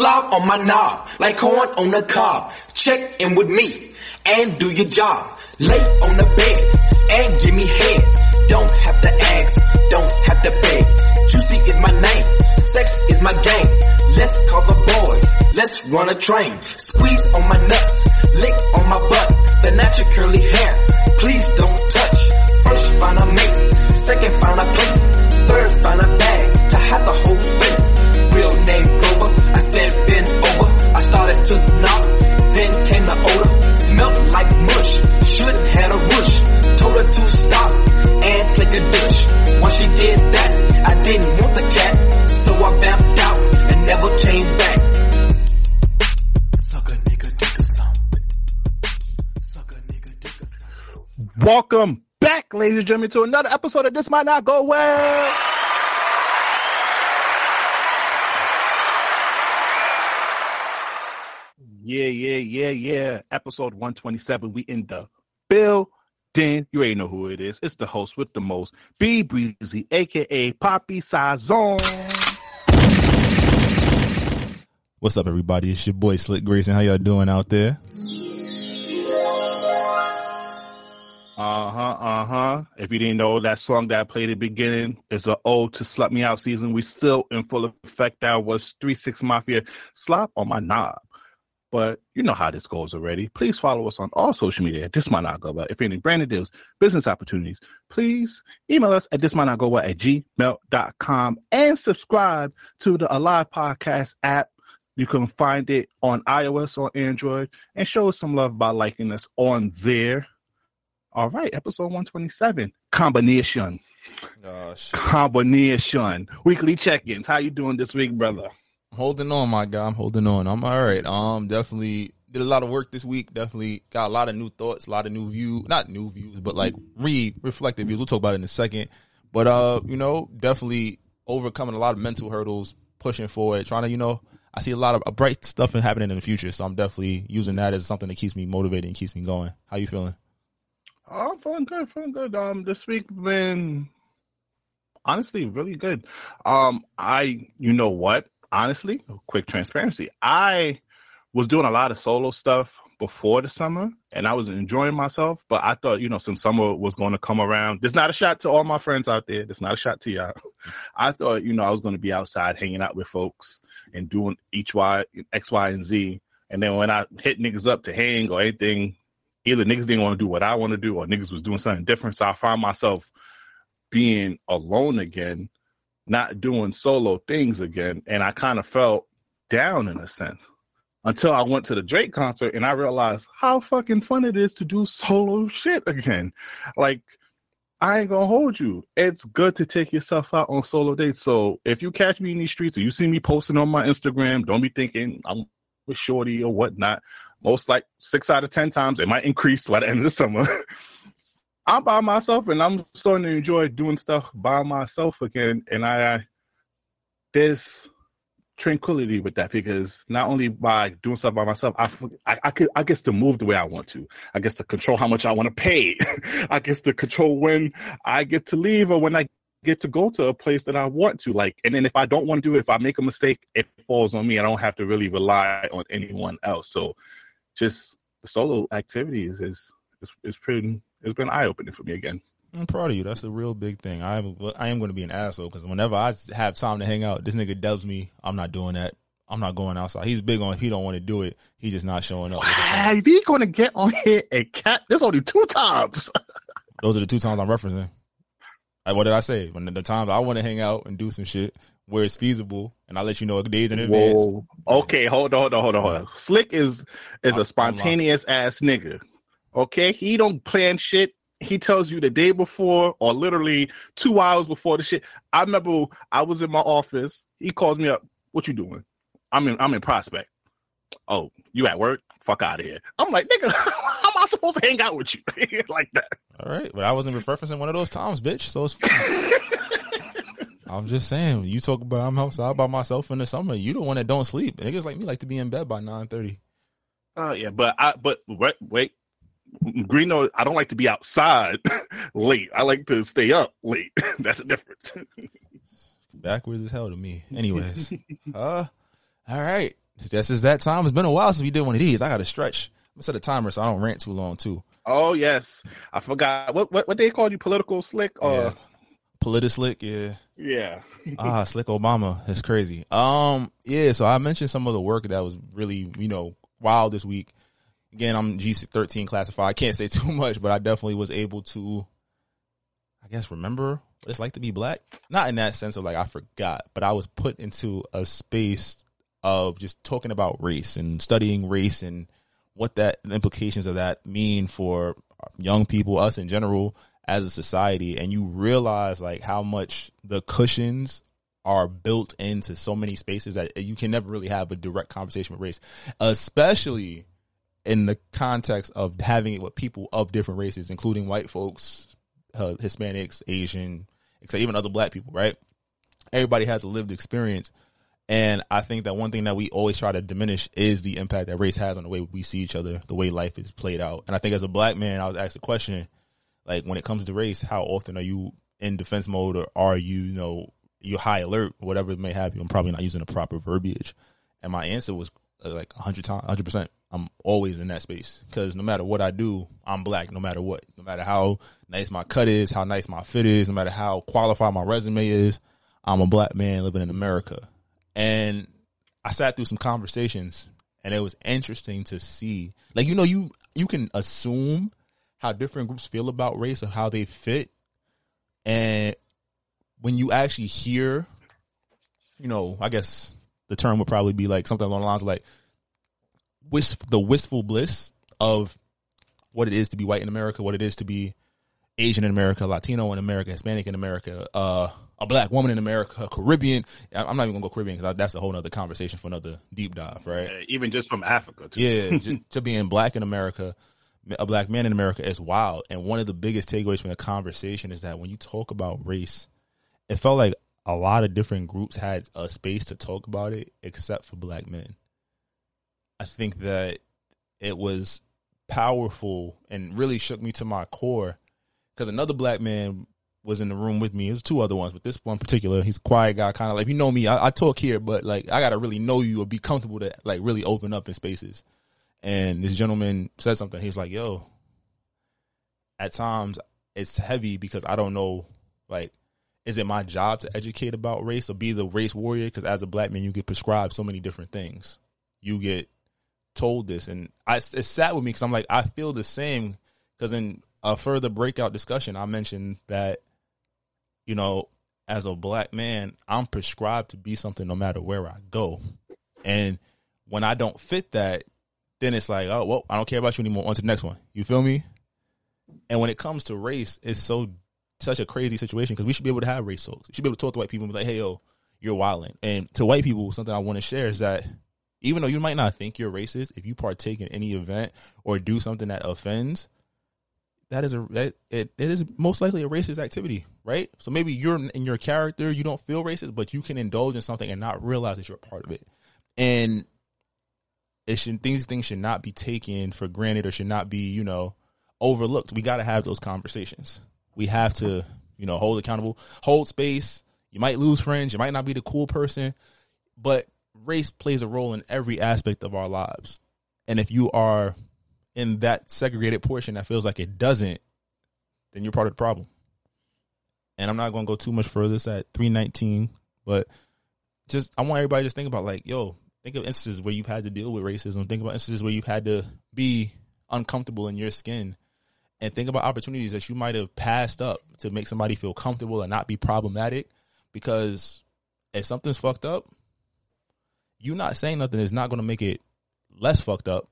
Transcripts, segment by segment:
Slop on my knob, like corn on a cob. Check in with me and do your job. Lay on the bed and give me head. Don't have to ask, don't have to beg. Juicy is my name, sex is my game. Let's call the boys, let's run a train. Squeeze on my nuts, lick on my butt. The natural curly hair, please don't touch. First find a mate, second find a place, did that, I didn't want the cat, so I out and never came back. Welcome back, ladies and gentlemen, to another episode of This Might Not Go Well. Yeah, yeah, yeah, yeah. Episode 127. We in the building. You ain't know who it is. It's the host with the most, B Breezy, aka Poppy Sazon. What's up, everybody? It's your boy Slick Grayson. How y'all doing out there? Uh huh, uh huh. If you didn't know, that song that I played at the beginning is an ode to Slut Me Out season. We still in full effect. That was 3 6 Mafia Slop on my knob. But you know how this goes already. Please follow us on all social media. This might not go well. If any branded deals, business opportunities, please email us at this might not go well at gmail.com and subscribe to the Alive Podcast app. You can find it on iOS or Android and show us some love by liking us on there. All right, episode 127. Combination. Oh, Combination. Weekly check-ins. How you doing this week, brother? Holding on, my guy. I'm holding on. I'm all right. Um, definitely did a lot of work this week. Definitely got a lot of new thoughts, a lot of new views. Not new views, but like re reflective views. We'll talk about it in a second. But uh, you know, definitely overcoming a lot of mental hurdles, pushing forward, trying to, you know, I see a lot of bright stuff happening in the future. So I'm definitely using that as something that keeps me motivated and keeps me going. How you feeling? Oh, I'm feeling good, feeling good. Um, this week been honestly really good. Um, I, you know what? Honestly, quick transparency, I was doing a lot of solo stuff before the summer and I was enjoying myself. But I thought, you know, since summer was going to come around, there's not a shot to all my friends out there. There's not a shot to y'all. I thought, you know, I was going to be outside hanging out with folks and doing each Y, X, Y, and Z. And then when I hit niggas up to hang or anything, either niggas didn't want to do what I want to do or niggas was doing something different. So I found myself being alone again not doing solo things again. And I kind of felt down in a sense until I went to the Drake concert and I realized how fucking fun it is to do solo shit again. Like, I ain't gonna hold you. It's good to take yourself out on solo dates. So if you catch me in these streets or you see me posting on my Instagram, don't be thinking I'm with Shorty or whatnot. Most like six out of ten times, it might increase by the end of the summer. I'm by myself and I'm starting to enjoy doing stuff by myself again. And I, I there's tranquility with that because not only by doing stuff by myself, I, I, I, could, I get to move the way I want to. I get to control how much I want to pay. I get to control when I get to leave or when I get to go to a place that I want to. Like, and then if I don't want to do it, if I make a mistake, it falls on me. I don't have to really rely on anyone else. So just solo activities is, is, is pretty, it's been eye opening for me again. I'm proud of you. That's a real big thing. I am I am going to be an asshole because whenever I have time to hang out, this nigga dubs me. I'm not doing that. I'm not going outside. He's big on. He don't want to do it. He's just not showing up. Wow, if he going to get on here and cat, there's only two times. Those are the two times I'm referencing. Like, what did I say? When the times I want to hang out and do some shit where it's feasible, and I let you know days in advance. Okay, hold on, hold on, hold on, hold on. Slick is is a spontaneous ass nigga. Okay, he don't plan shit. He tells you the day before or literally two hours before the shit. I remember I was in my office. He calls me up. What you doing? I'm in I'm in prospect. Oh, you at work? Fuck out of here. I'm like, nigga, how am I supposed to hang out with you like that? All right, but I wasn't referencing one of those times, bitch. So it's. I'm just saying, you talk about I'm outside by myself in the summer. You the one that don't sleep. Niggas like me like to be in bed by nine thirty. Oh yeah, but I but wait, wait. Greeno, I don't like to be outside late. I like to stay up late. That's the difference. Backwards as hell to me. Anyways, uh, all right. This is that time. It's been a while since we did one of these. I got to stretch. I'm gonna set a timer so I don't rant too long too. oh yes, I forgot what what what they called you, political slick or Yeah. Politislick, yeah. yeah. ah, Slick Obama. That's crazy. Um, yeah, so I mentioned some of the work that was really, you know, wild this week. Again, I'm G thirteen classified. I can't say too much, but I definitely was able to I guess remember what it's like to be black. Not in that sense of like I forgot, but I was put into a space of just talking about race and studying race and what that implications of that mean for young people, us in general, as a society, and you realize like how much the cushions are built into so many spaces that you can never really have a direct conversation with race, especially in the context of having it with people of different races, including white folks, uh, Hispanics, Asian, except even other black people, right? Everybody has a lived experience. And I think that one thing that we always try to diminish is the impact that race has on the way we see each other, the way life is played out. And I think as a black man, I was asked a question, like when it comes to race, how often are you in defense mode or are you, you know, you high alert, whatever it may have? I'm probably not using the proper verbiage. And my answer was like 100 times, 100%. I'm always in that space because no matter what I do, I'm black no matter what. No matter how nice my cut is, how nice my fit is, no matter how qualified my resume is, I'm a black man living in America. And I sat through some conversations and it was interesting to see. Like you know, you you can assume how different groups feel about race or how they fit. And when you actually hear, you know, I guess the term would probably be like something along the lines of like wisp the wistful bliss of what it is to be white in America, what it is to be Asian in America, Latino in America, Hispanic in America, uh, a black woman in America, Caribbean. I'm not even gonna go Caribbean because that's a whole other conversation for another deep dive, right? Uh, Even just from Africa too. Yeah, j- to being black in America, a black man in America is wild. And one of the biggest takeaways from the conversation is that when you talk about race, it felt like a lot of different groups had a space to talk about it, except for black men. I think that it was powerful and really shook me to my core because another black man was in the room with me. There's two other ones, but this one particular, he's quiet guy, kind of like you know me. I, I talk here, but like I gotta really know you or be comfortable to like really open up in spaces. And this gentleman said something. He's like, "Yo, at times it's heavy because I don't know, like, is it my job to educate about race or be the race warrior? Because as a black man, you get prescribed so many different things. You get told this, and I it sat with me because I'm like, I feel the same. Because in a further breakout discussion, I mentioned that, you know, as a black man, I'm prescribed to be something no matter where I go, and when I don't fit that, then it's like, oh well, I don't care about you anymore. On to the next one. You feel me? And when it comes to race, it's so such a crazy situation because we should be able to have race talks. We should be able to talk to white people and be like, hey yo, you're wilding. And to white people, something I want to share is that even though you might not think you're racist, if you partake in any event or do something that offends, that is a that it, it is most likely a racist activity, right? So maybe you're in your character, you don't feel racist, but you can indulge in something and not realize that you're a part of it. And it should these things should not be taken for granted or should not be, you know, overlooked. We gotta have those conversations. We have to, you know, hold accountable, hold space. You might lose friends, you might not be the cool person, but race plays a role in every aspect of our lives. And if you are in that segregated portion that feels like it doesn't, then you're part of the problem. And I'm not going to go too much further. It's at 319, but just I want everybody to just think about like, yo, think of instances where you've had to deal with racism. Think about instances where you've had to be uncomfortable in your skin, and think about opportunities that you might have passed up to make somebody feel comfortable and not be problematic. Because if something's fucked up, you not saying nothing is not going to make it less fucked up,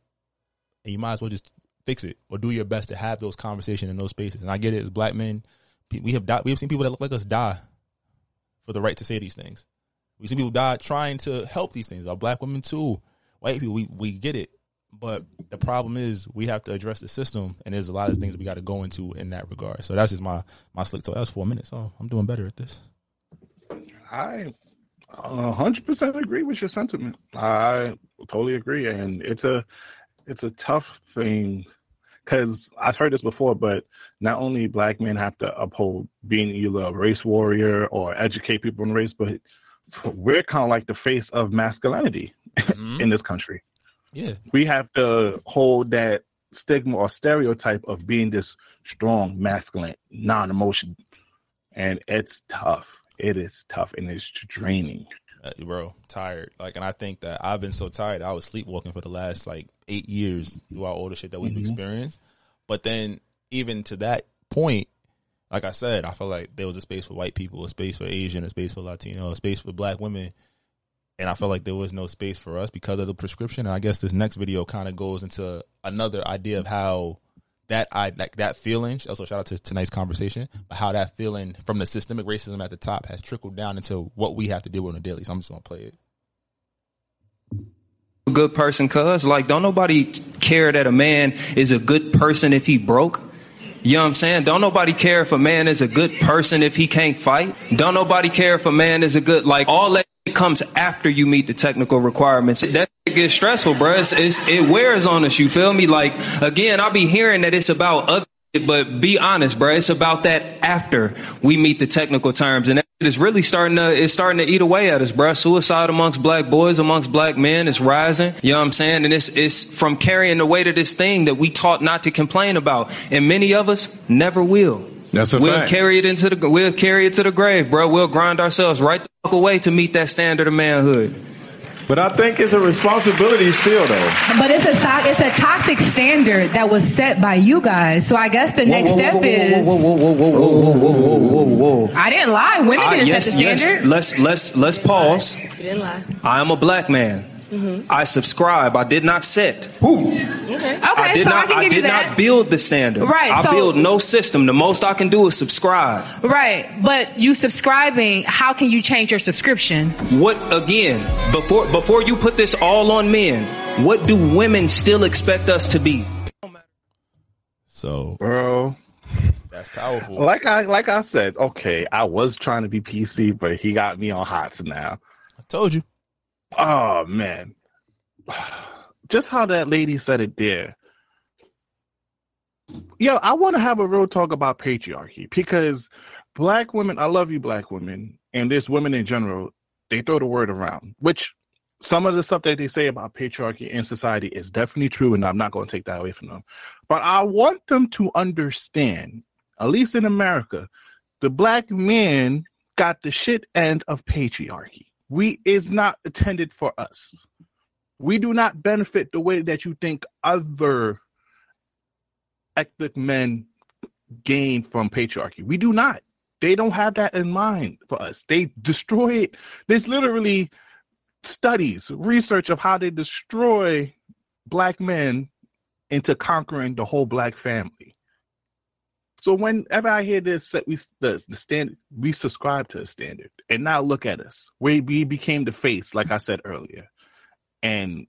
and you might as well just fix it or do your best to have those conversations in those spaces. And I get it as black men, we have died, we have seen people that look like us die for the right to say these things. We see people die trying to help these things. Our black women too. White people, we, we get it. But the problem is we have to address the system and there's a lot of things we got to go into in that regard. So that's just my, my slick talk. That was four minutes. So I'm doing better at this. I hundred percent agree with your sentiment. I totally agree, and it's a it's a tough thing because I've heard this before. But not only black men have to uphold being either a race warrior or educate people in race, but we're kind of like the face of masculinity Mhm. in this country. Yeah. We have to hold that stigma or stereotype of being this strong, masculine, non-emotional, and it's tough. It is tough and it's draining. Uh, bro, tired. Like, and I think that I've been so tired. I was sleepwalking for the last like eight years throughout all the shit that we've Mhm. experienced. But then, even to that point, like I said, I feel like there was a space for white people, a space for Asian, a space for Latino, a space for black women. And I felt like there was no space for us because of the prescription. And I guess this next video kind of goes into another idea of how that I like that feeling. Also, shout out to tonight's conversation, but how that feeling from the systemic racism at the top has trickled down into what we have to deal with on a daily. So I'm just gonna play it. a good person cuz like don't nobody care that a man is a good person if he broke you know what I'm saying? Don't nobody care if a man is a good person if he can't fight. Don't nobody care if a man is a good like all that comes after you meet the technical requirements. That gets stressful, bro. It's, it's, it wears on us. You feel me? Like again, I'll be hearing that it's about other but be honest, bro. It's about that after we meet the technical terms, and is really starting to it's starting to eat away at us, bro. Suicide amongst black boys, amongst black men, is rising. You know what I'm saying? And it's it's from carrying the weight of this thing that we taught not to complain about, and many of us never will. That's a we'll fact. carry it into the we'll carry it to the grave, bro. We'll grind ourselves right the fuck away to meet that standard of manhood. But I think it's a responsibility still, though. But it's a it's a toxic standard that was set by you guys. So I guess the next step is whoa, whoa, whoa, whoa, whoa, whoa, whoa, whoa, whoa. I didn't lie. Women Ah, didn't yes, set the standard. yes. standard. Let's let's let's pause. You didn't lie. I am a black man. Mm-hmm. I subscribe. I did not set. Okay. Okay, I did so not. I can I give you did that. not build the standard. Right, I so- build no system. The most I can do is subscribe. Right, but you subscribing, how can you change your subscription? What again? Before before you put this all on men, what do women still expect us to be? So Bro, that's powerful. like I like I said, okay, I was trying to be PC, but he got me on hots now. I told you. Oh man. Just how that lady said it there. Yo, I want to have a real talk about patriarchy because black women, I love you, black women, and there's women in general, they throw the word around, which some of the stuff that they say about patriarchy in society is definitely true, and I'm not going to take that away from them. But I want them to understand, at least in America, the black man got the shit end of patriarchy. We is not intended for us. We do not benefit the way that you think other ethnic men gain from patriarchy. We do not. They don't have that in mind for us. They destroy it. There's literally studies, research of how they destroy black men into conquering the whole black family. So whenever I hear this, we the, the standard, we subscribe to a standard, and now look at us. We we became the face, like I said earlier, and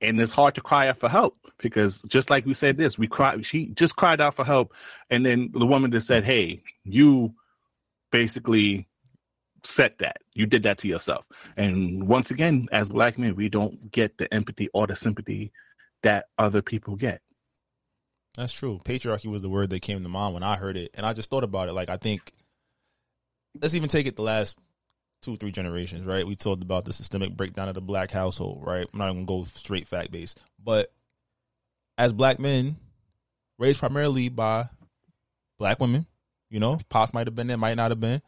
and it's hard to cry out for help because just like we said this, we cried. She just cried out for help, and then the woman just said, "Hey, you basically set that. You did that to yourself." And once again, as black men, we don't get the empathy or the sympathy that other people get. That's true. Patriarchy was the word that came to mind when I heard it, and I just thought about it. Like I think, let's even take it the last two, three generations, right? We talked about the systemic breakdown of the black household, right? I'm not gonna go straight fact based, but as black men, raised primarily by black women, you know, pops might have been there, might not have been,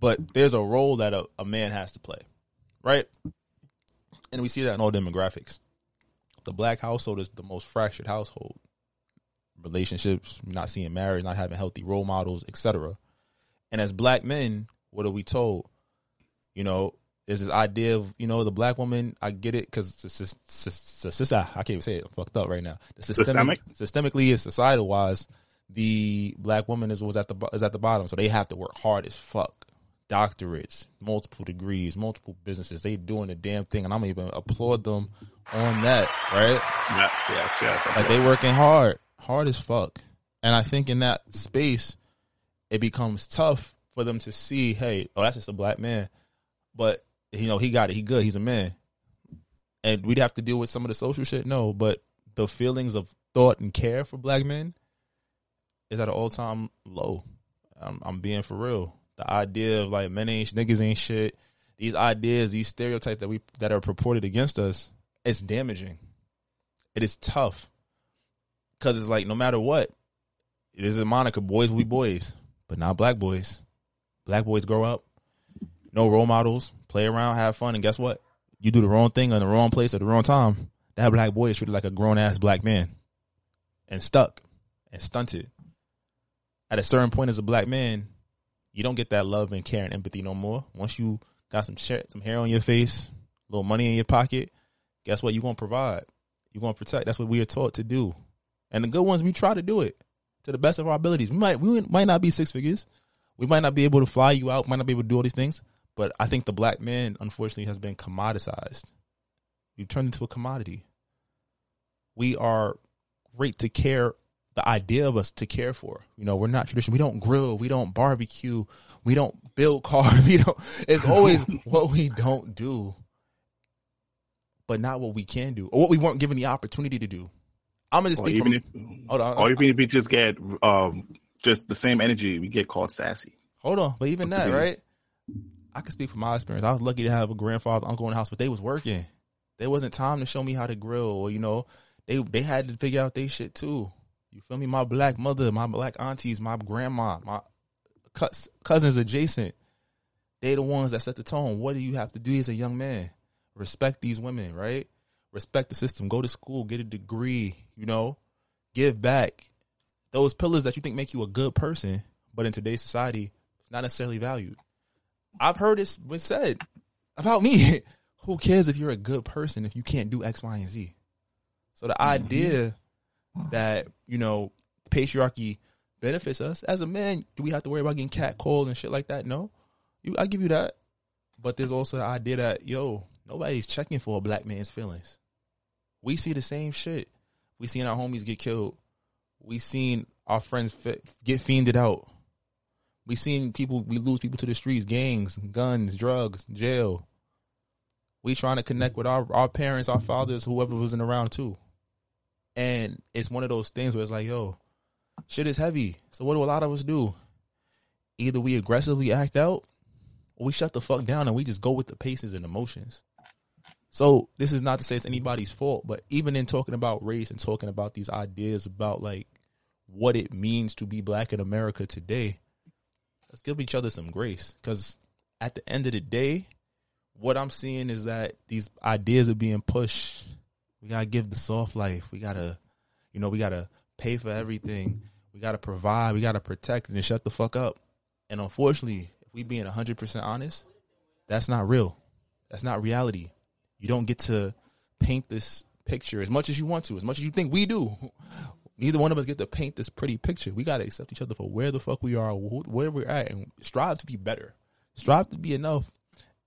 but there's a role that a, a man has to play, right? And we see that in all demographics. The black household is the most fractured household relationships, not seeing marriage, not having healthy role models, etc. And as black men, what are we told? You know, is this idea of you know the black woman? I get it because I can't even say it. I'm fucked up right now. The systemic, systemically and societal wise, the black woman is was at the is at the bottom, so they have to work hard as fuck doctorates, multiple degrees, multiple businesses. They doing the damn thing, and I'm even applaud them on that, right? Yeah, yes, yes. Like they working hard, hard as fuck. And I think in that space, it becomes tough for them to see, hey, oh, that's just a black man. But you know, he got it. He good. He's a man. And we'd have to deal with some of the social shit. No, but the feelings of thought and care for black men is at an all time low. I'm, I'm being for real. The idea of like men ain't niggas ain't shit. These ideas, these stereotypes that we that are purported against us, it's damaging. It is tough because it's like no matter what, it is a moniker. Boys will be boys, but not black boys. Black boys grow up, no role models, play around, have fun, and guess what? You do the wrong thing in the wrong place at the wrong time. That black boy is treated like a grown ass black man, and stuck, and stunted. At a certain point, as a black man, you don't get that love and care and empathy no more. Once you got some shit, some hair on your face, a little money in your pocket, guess what? You're gonna provide. You're gonna protect. That's what we are taught to do. And the good ones, we try to do it to the best of our abilities. We might we might not be six figures. We might not be able to fly you out, might not be able to do all these things. But I think the black man, unfortunately, has been commoditized. We've turned into a commodity. We are great to care the idea of us to care for. You know, we're not traditional. We don't grill. We don't barbecue. We don't build cars. We don't. It's always what we don't do, but not what we can do or what we weren't given the opportunity to do. I'm gonna just Or speak even from. if, hold on. or even if we just get um, just the same energy, we get called sassy. Hold on, but even that, Continue. right? I can speak from my experience. I was lucky to have a grandfather, uncle in the house, but they was working. There wasn't time to show me how to grill, or you know, they they had to figure out their shit too. You feel me? My black mother, my black aunties, my grandma, my cousins adjacent. They the ones that set the tone. What do you have to do as a young man? Respect these women, right? Respect the system. Go to school, get a degree. You know, give back. Those pillars that you think make you a good person, but in today's society, it's not necessarily valued. I've heard this been said about me. Who cares if you're a good person if you can't do X, Y, and Z? So the mm-hmm. idea that you know patriarchy benefits us as a man, do we have to worry about getting catcalled and shit like that? No, you, I give you that. But there's also the idea that yo, nobody's checking for a black man's feelings. We see the same shit. We seen our homies get killed. We seen our friends get fiended out. We seen people. We lose people to the streets, gangs, guns, drugs, jail. We trying to connect with our our parents, our fathers, whoever wasn't around too. And it's one of those things where it's like, yo, shit is heavy. So what do a lot of us do? Either we aggressively act out, or we shut the fuck down and we just go with the paces and emotions. So this is not to say it's anybody's fault, but even in talking about race and talking about these ideas about like what it means to be black in America today, let's give each other some grace. Because at the end of the day, what I'm seeing is that these ideas are being pushed. We gotta give the soft life. We gotta, you know, we gotta pay for everything. We gotta provide. We gotta protect and shut the fuck up. And unfortunately, if we being 100% honest, that's not real. That's not reality. You don't get to paint this picture as much as you want to, as much as you think we do. Neither one of us get to paint this pretty picture. We got to accept each other for where the fuck we are, wh- where we're at, and strive to be better. Strive to be enough.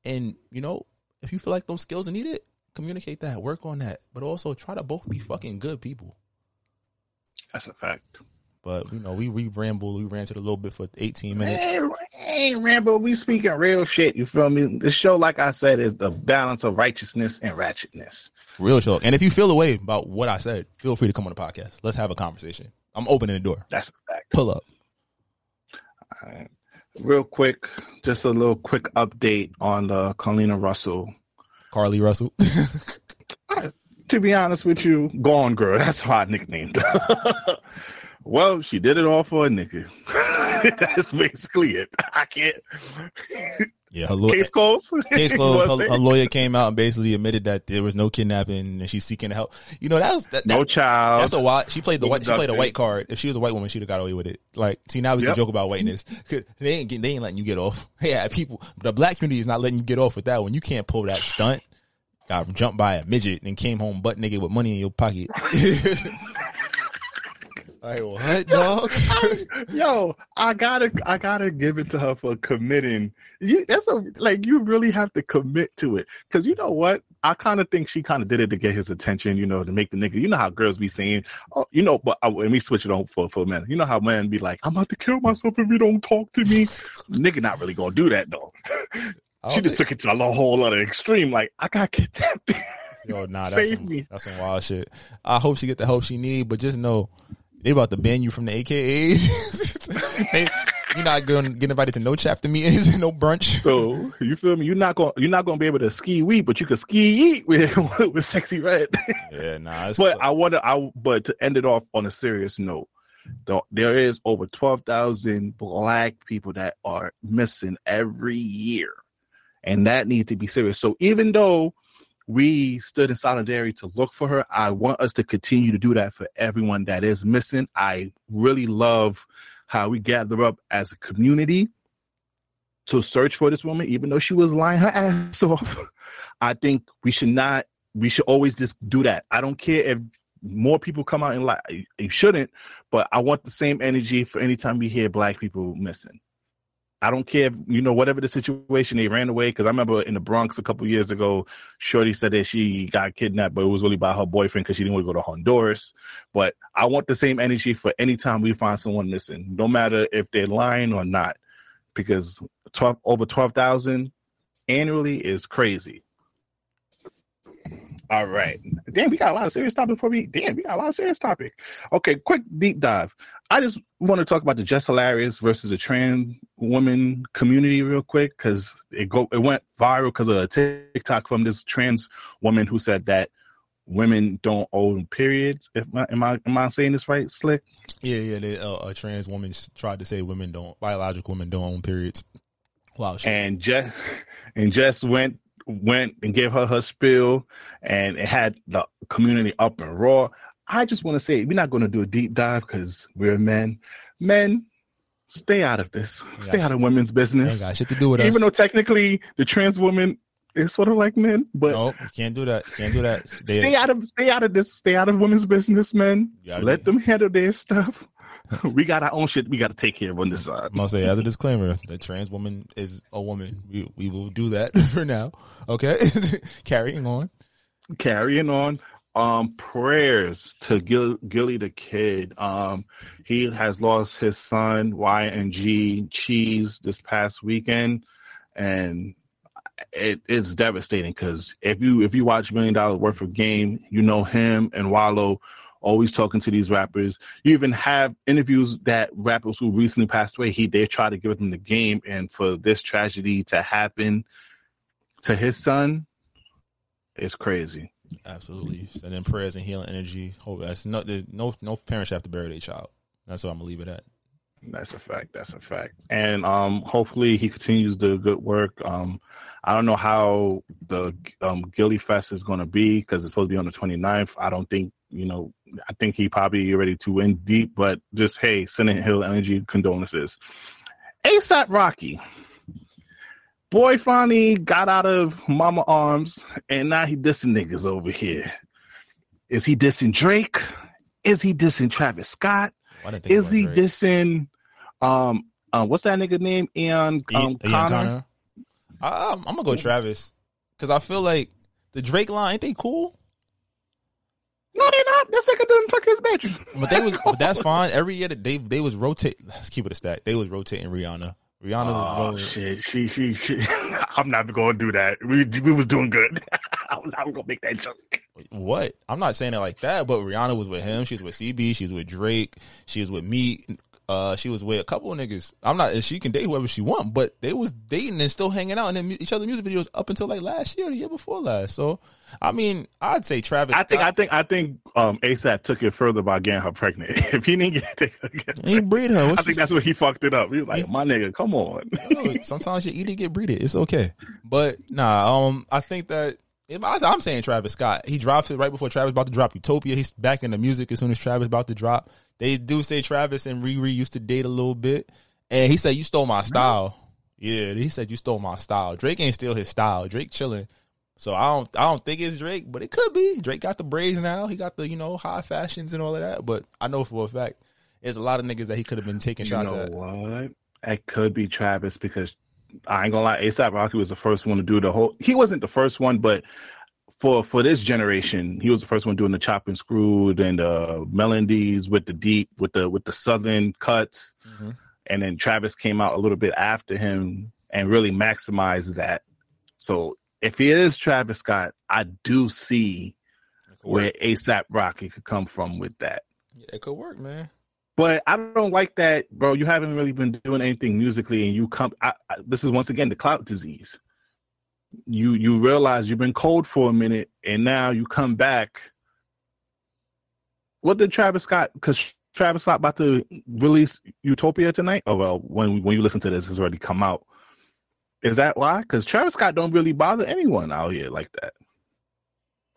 And, you know, if you feel like those skills are needed, communicate that, work on that. But also try to both be fucking good people. That's a fact. But, you know, we, we rambled, we ranted a little bit for 18 minutes. Hey, hey, Rambo, we speaking real shit. You feel me? This show, like I said, is the balance of righteousness and ratchetness. Real talk. And if you feel a way about what I said, feel free to come on the podcast. Let's have a conversation. I'm opening the door. That's a fact. Pull up. Real quick, just a little quick update on uh, the Colina Russell. Carlee Russell. To be honest with you, Gone Girl. That's how I nicknamed her. well, she did it all for a nigga. That's basically it. I can't. yeah, her lawyer, Case closed. case closed. Her, her lawyer came out and basically admitted that there was no kidnapping and she's seeking help. You know, that was that, No child. that's a white. She played the white. She played a white card. If she was a white woman, she'd have got away with it. Like, see, now we can Yep. joke about whiteness. 'Cause They ain't getting, they ain't letting you get off. Yeah, people. The black community is not letting you get off with that one. You can't pull that stunt. Got jumped by a midget and came home butt naked with money in your pocket. Like what, dog? Yo, I gotta, I gotta give it to her for committing. You, that's a like you really have to commit to it because you know what? I kind of think she kind of did it to get his attention. You know, to make the nigga. You know how girls be saying, oh, you know, but uh, let me switch it on for for a minute. You know how men be like, I'm about to kill myself if you don't talk to me. nigga, not really gonna do that though. she just took it to a whole other extreme. Like I got kidnapped. Yo, nah, that's Save some, me. that's some wild shit. I hope she get the help she need, but just know they about to ban you from the AKAs. they, you're not going to get invited to no chapter meetings, no brunch. So you feel me? You're not going. You're not going to be able to ski weed, but you can ski eat with with Sexyy Red. Yeah, nah. But I want to. I but to end it off on a serious note, though, there is over twelve thousand black people that are missing every year, and that needs to be serious. So even though we stood in solidarity to look for her, I want us to continue to do that for everyone that is missing. I really love how we gather up as a community to search for this woman, even though she was lying her ass off. I think we should not, we should always just do that. I don't care if more people come out and lie. You shouldn't, but I want the same energy for anytime we hear black people missing. I don't care if, you know, whatever the situation, they ran away. Cause I remember in the Bronx a couple years ago, Shorty said that she got kidnapped, but it was really by her boyfriend because she didn't want to go to Honduras. But I want the same energy for any time we find someone missing, no matter if they're lying or not, because 12, over 12,000 annually is crazy. All right. Damn, we got a lot of serious topic before we. Damn, we got a lot of serious topic. Okay, quick deep dive. I just want to talk about the Jess Hilarious versus the trans woman community real quick because it go it went viral because of a TikTok from this trans woman who said that women don't own periods. If my, am I am I saying this right, Slick? Yeah, yeah. They, uh, a trans woman tried to say women don't biological women don't own periods. Wow. And just and Jess went went and gave her her spill, and it had the community up and raw. I just want to say we're not going to do a deep dive because we're men. Men, stay out of this. Stay out of women's business. Got shit to do with us. Even though technically the trans woman is sort of like men, but no, can't do that. Can't do that. They, stay out of stay out of this. Stay out of women's business, men. Let do- them handle their stuff. we got our own shit. We got to take care of on this side. I'm gonna say as a disclaimer, the trans woman is a woman. We we will do that for now. Okay, carrying on. carrying on um prayers to Gil- Gillie Da Kid um he has lost his son YNG Cheese this past weekend and it, it's devastating because if you if you watch Million Dollaz Worth of Game you know him and Wallo always talking to these rappers you even have interviews that rappers who recently passed away he they try to give them the game and for this tragedy to happen to his son it's crazy Absolutely. Sending prayers and healing energy. Hope that's no no no parents have to bury their child. That's what I'm gonna leave it at. That's a fact. That's a fact. And um, hopefully he continues the good work. Um, I don't know how the um, Gillie Fest is going to be because it's supposed to be on the 29th. I don't think, you know, I think he probably ready to in deep, but just, hey, sending Hill Energy condolences. ASAP Rocky. Boy finally got out of mama arms and now he dissing niggas over here. Is he dissing Drake? Is he dissing Travis Scott? I didn't think Is he Drake. dissing um um what's that nigga name? Ian um Ian Connor? Connor? I, I'm, I'm gonna go Travis because I feel like the Drake line ain't they cool, No, they're not. This nigga done took his bedroom. but they was but that's fine. Every year that they they was rotate. Let's keep it a stack. They was rotating Rihanna. Rihanna was Oh rolling. shit, she she she. I'm not gonna do that. We we was doing good. I'm not gonna make that joke. What? I'm not saying it like that, but Rihanna was with him. She's with CB. She's with Drake. She was with me. Uh, she was with a couple of niggas. I'm not. She can date whoever she want, but they was dating and still hanging out and them- each other music videos up until like last year, or the year before last. So, I mean, I'd say Travis. I think I think I think um ASAP took it further by getting her pregnant. If he didn't get take her, get He breed her. What I think that's where he fucked it up. He was like, "My nigga, come on." Sometimes you eat it, get breeded. It's okay. But nah, um, I think that if I, I'm saying Travis Scott, he drops it right before Travis about to drop Utopia. He's back in the music as soon as Travis about to drop. They do say Travis and Riri used to date a little bit, and he said you stole my style. Yeah, he said you stole my style. Drake ain't steal his style. Drake chilling. So I don't I don't think it's Drake, but it could be. Drake got the braids now. He got the, you know, high fashions and all of that. But I know for a fact There's a lot of niggas that he could have been taking You shots know at. what? It could be Travis because I ain't gonna lie, ASAP Rocky was the first one to do the whole. He wasn't the first one, but for for this generation, he was the first one doing the chop and screwed and uh melodies with the deep with the with the southern cuts. Mhm. And then Travis came out a little bit after him and really maximized that. So if he is Travis Scott, I do see where ASAP Rocky could come from with that. Yeah, it could work, man. But I don't like that, bro. You haven't really been doing anything musically, and you come. I, I, this is once again the clout disease. You you realize you've been cold for a minute, and now you come back. What did Travis Scott? Because Travis Scott about to release Utopia tonight. Oh well, when when you listen to this, it's already come out. Is that why? Because Travis Scott don't really bother anyone out here like that,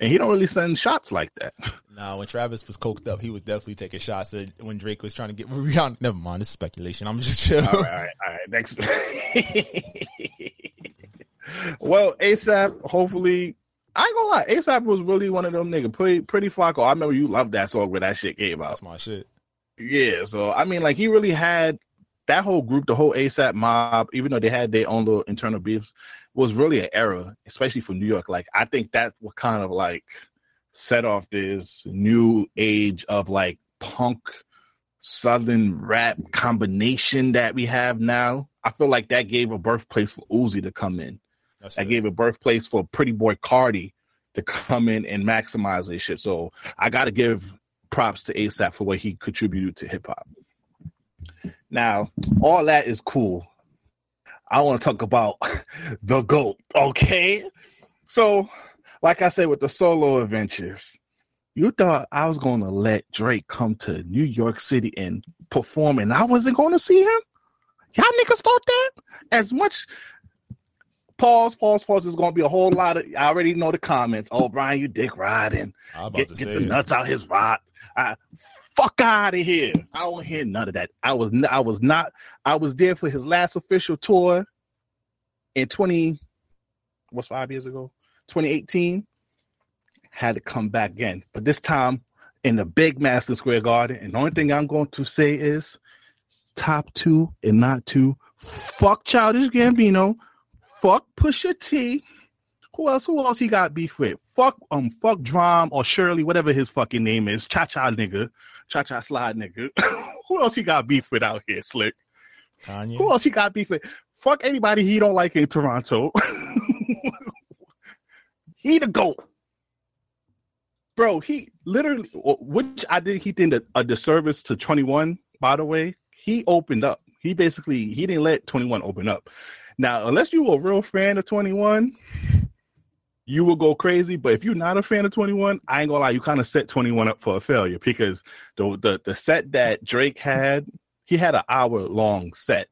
and he don't really send shots like that. Nah, when Travis was coked up, he was definitely taking shots when Drake was trying to get Rihanna. Never mind, this is speculation. I'm just chill. all right, all right, all right. Next. well, ASAP, hopefully, I ain't gonna lie. ASAP was really one of them nigga. Pretty, pretty Flacko. I remember you loved that song when that shit came out. That's my shit. Yeah, so I mean, like he really had that whole group, the whole ASAP mob, even though they had their own little internal beefs, was really an era, especially for New York. Like I think that's what kind of like set off this new age of like punk southern rap combination that we have now. I feel like that gave a birthplace for Uzi to come in. That's That gave a birthplace for Pretty Boy Carti to come in and maximize this shit. So I got to give props to ASAP for what he contributed to hip hop. Now, all that is cool. I want to talk about the GOAT, okay? So, like I said, with the solo adventures, you thought I was going to let Drake come to New York City and perform, and I wasn't going to see him? Y'all niggas thought that? As much pause, pause, pause. There's gonna be a whole lot of. I already know the comments. Oh, Brian, you dick riding. I was about Get, to get the nuts out his rot. I, fuck out of here. I don't hear none of that. I was. I was not. I was there for his last official tour in twenty. What's five years ago? 2018. Had to come back again, but this time in the big Madison Square Garden. And the only thing I'm going to say is top two and not two. Fuck Childish Gambino. Fuck Pusha T. Who else? Who else he got beef with? Fuck um fuck Drum or Shirley, whatever his fucking name is. Cha cha nigga. Cha cha slide nigga. Who else he got beef with out here, Slick? Kanye. Who else he got beef with? Fuck anybody he don't like in Toronto. he the goat. Bro, he literally, which I did. he did a, a disservice to 21, by the way. He opened up. He basically, he didn't let 21 open up. Now, unless you were a real fan of 21, you will go crazy. But if you're not a fan of 21, I ain't gonna lie, you kind of set 21 up for a failure because the, the the set that Drake had, he had an hour long set.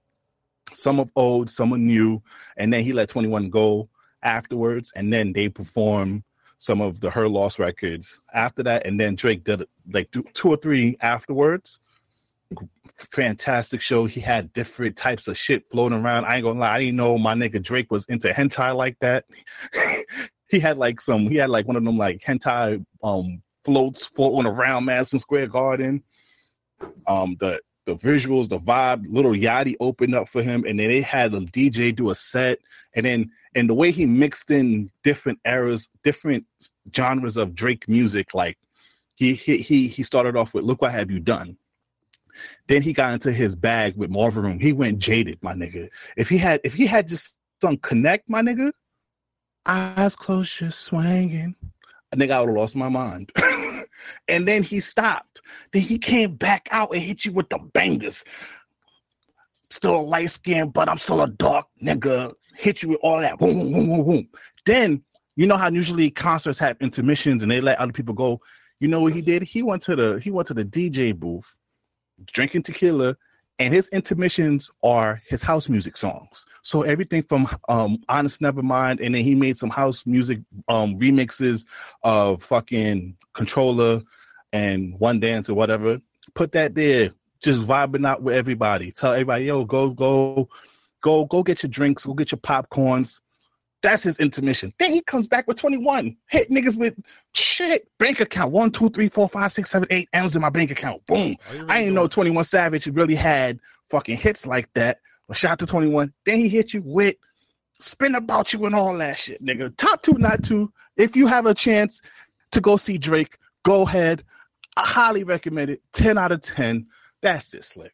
Some of old, some of new, and then he let 21 go afterwards, and then they perform some of the Her Loss records after that, and then Drake did like two or three afterwards. Fantastic show. He had different types of shit floating around. I ain't gonna lie, I didn't know my nigga Drake was into hentai like that. he had like some, he had like one of them like hentai um floats floating around Madison Square Garden. Um, the the visuals, the vibe, Lil Yachty opened up for him, and then they had a DJ do a set, and then and the way he mixed in different eras, different genres of Drake music, like he he he he started off with "Look What Have You Done." Then he got into his bag with Marvin Room. He went jaded, my nigga. If he had if he had just some connect, my nigga, eyes closed, just swinging. I think I would have lost my mind. and then he stopped. Then he came back out and hit you with the bangers. Still a light skin, but I'm still a dark nigga. Hit you with all that. Boom, boom, boom, boom, boom. Then you know how usually concerts have intermissions and they let other people go. You know what he did? He went to the he went to the DJ booth, drinking tequila, and his intermissions are his house music songs. So everything from um Honest Nevermind, and then he made some house music um remixes of fucking Controlla and One Dance or whatever. Put that there, just vibing out with everybody. Tell everybody, yo, go, go, go, go get your drinks, go get your popcorns. That's his intermission. Then he comes back with 21. Hit niggas with shit. Bank account. One, two, three, four, five, six, seven, eight M's in my bank account. Boom. really I ain't know 21 Savage really had fucking hits like that. But shout out to 21. Then he hit you with spin about you and all that shit, nigga. Top two, not two. If you have a chance to go see Drake, go ahead. I highly recommend it. 10 out of 10. That's it, Slick.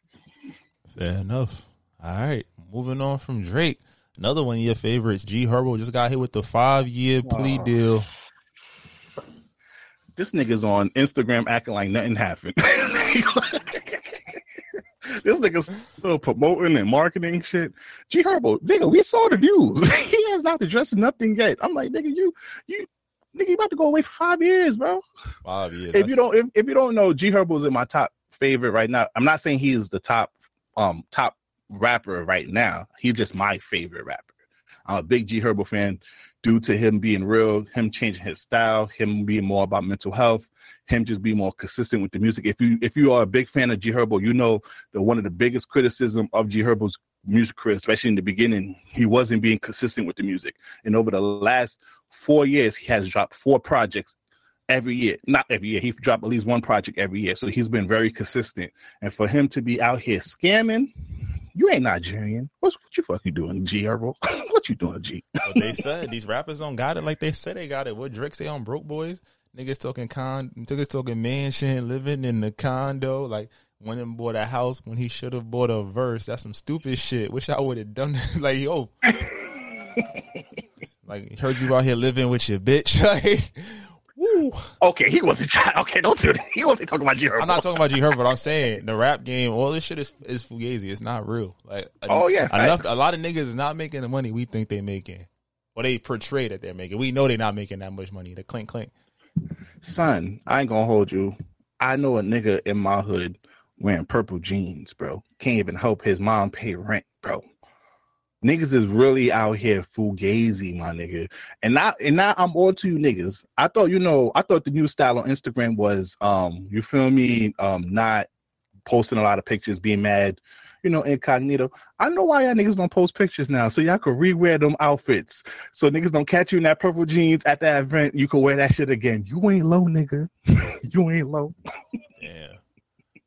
Fair enough. All right, moving on from Drake. Another one of your favorites, G Herbo, just got hit with the five year plea deal. This nigga's on Instagram acting like nothing happened. this nigga's still promoting and marketing shit. G Herbo, nigga, we saw the news. he has not addressed nothing yet. I'm like, nigga, you, you, nigga, you about to go away for five years, bro. Five years. If you don't, if, if you don't know, G Herbo's in my top favorite right now. I'm not saying he is the top, um, top rapper right now. He's just my favorite rapper. I'm a big G Herbo fan due to him being real, him changing his style, him being more about mental health, him just being more consistent with the music. If you if you are a big fan of G Herbo, you know that one of the biggest criticism of G Herbo's music career, especially in the beginning, he wasn't being consistent with the music. And over the last four years, he has dropped four projects every year. Not every year. He dropped at least one project every year. So he's been very consistent. And for him to be out here scamming, you ain't Nigerian. What's what you fucking doing, G Herbo? what you doing, G? But they said these rappers don't got it like they said they got it. What Drake say on Broke Boys? Niggas talking con, niggas talking mansion, living in the condo. Like went and bought a house when he should have bought a verse. That's some stupid shit. Wish I would have done that. like yo, like heard you out here living with your bitch. Like, woo. Okay, he wasn't. trying- Okay, don't do that. He wasn't talking about G Herbo. I'm not talking about G Herbo, but I'm saying the rap game. All this shit is is fugazi. It's not real. Like Oh, yeah, enough. facts. A lot of niggas is not making the money we think they making, or they portray that they're making. We know they're not making that much money. The clink clink. Son, I ain't gonna hold you. I know a nigga in my hood wearing purple jeans, bro. Can't even help his mom pay rent, bro. Niggas is really out here fugazi, my nigga. And now and now I'm all to you niggas. I thought, you know, I thought the new style on Instagram was um, you feel me, um, not posting a lot of pictures, being mad, you know, incognito. I know why y'all niggas don't post pictures now, so y'all could re-wear them outfits. So niggas don't catch you in that purple jeans at that event. You can wear that shit again. You ain't low, nigga. you ain't low. Yeah.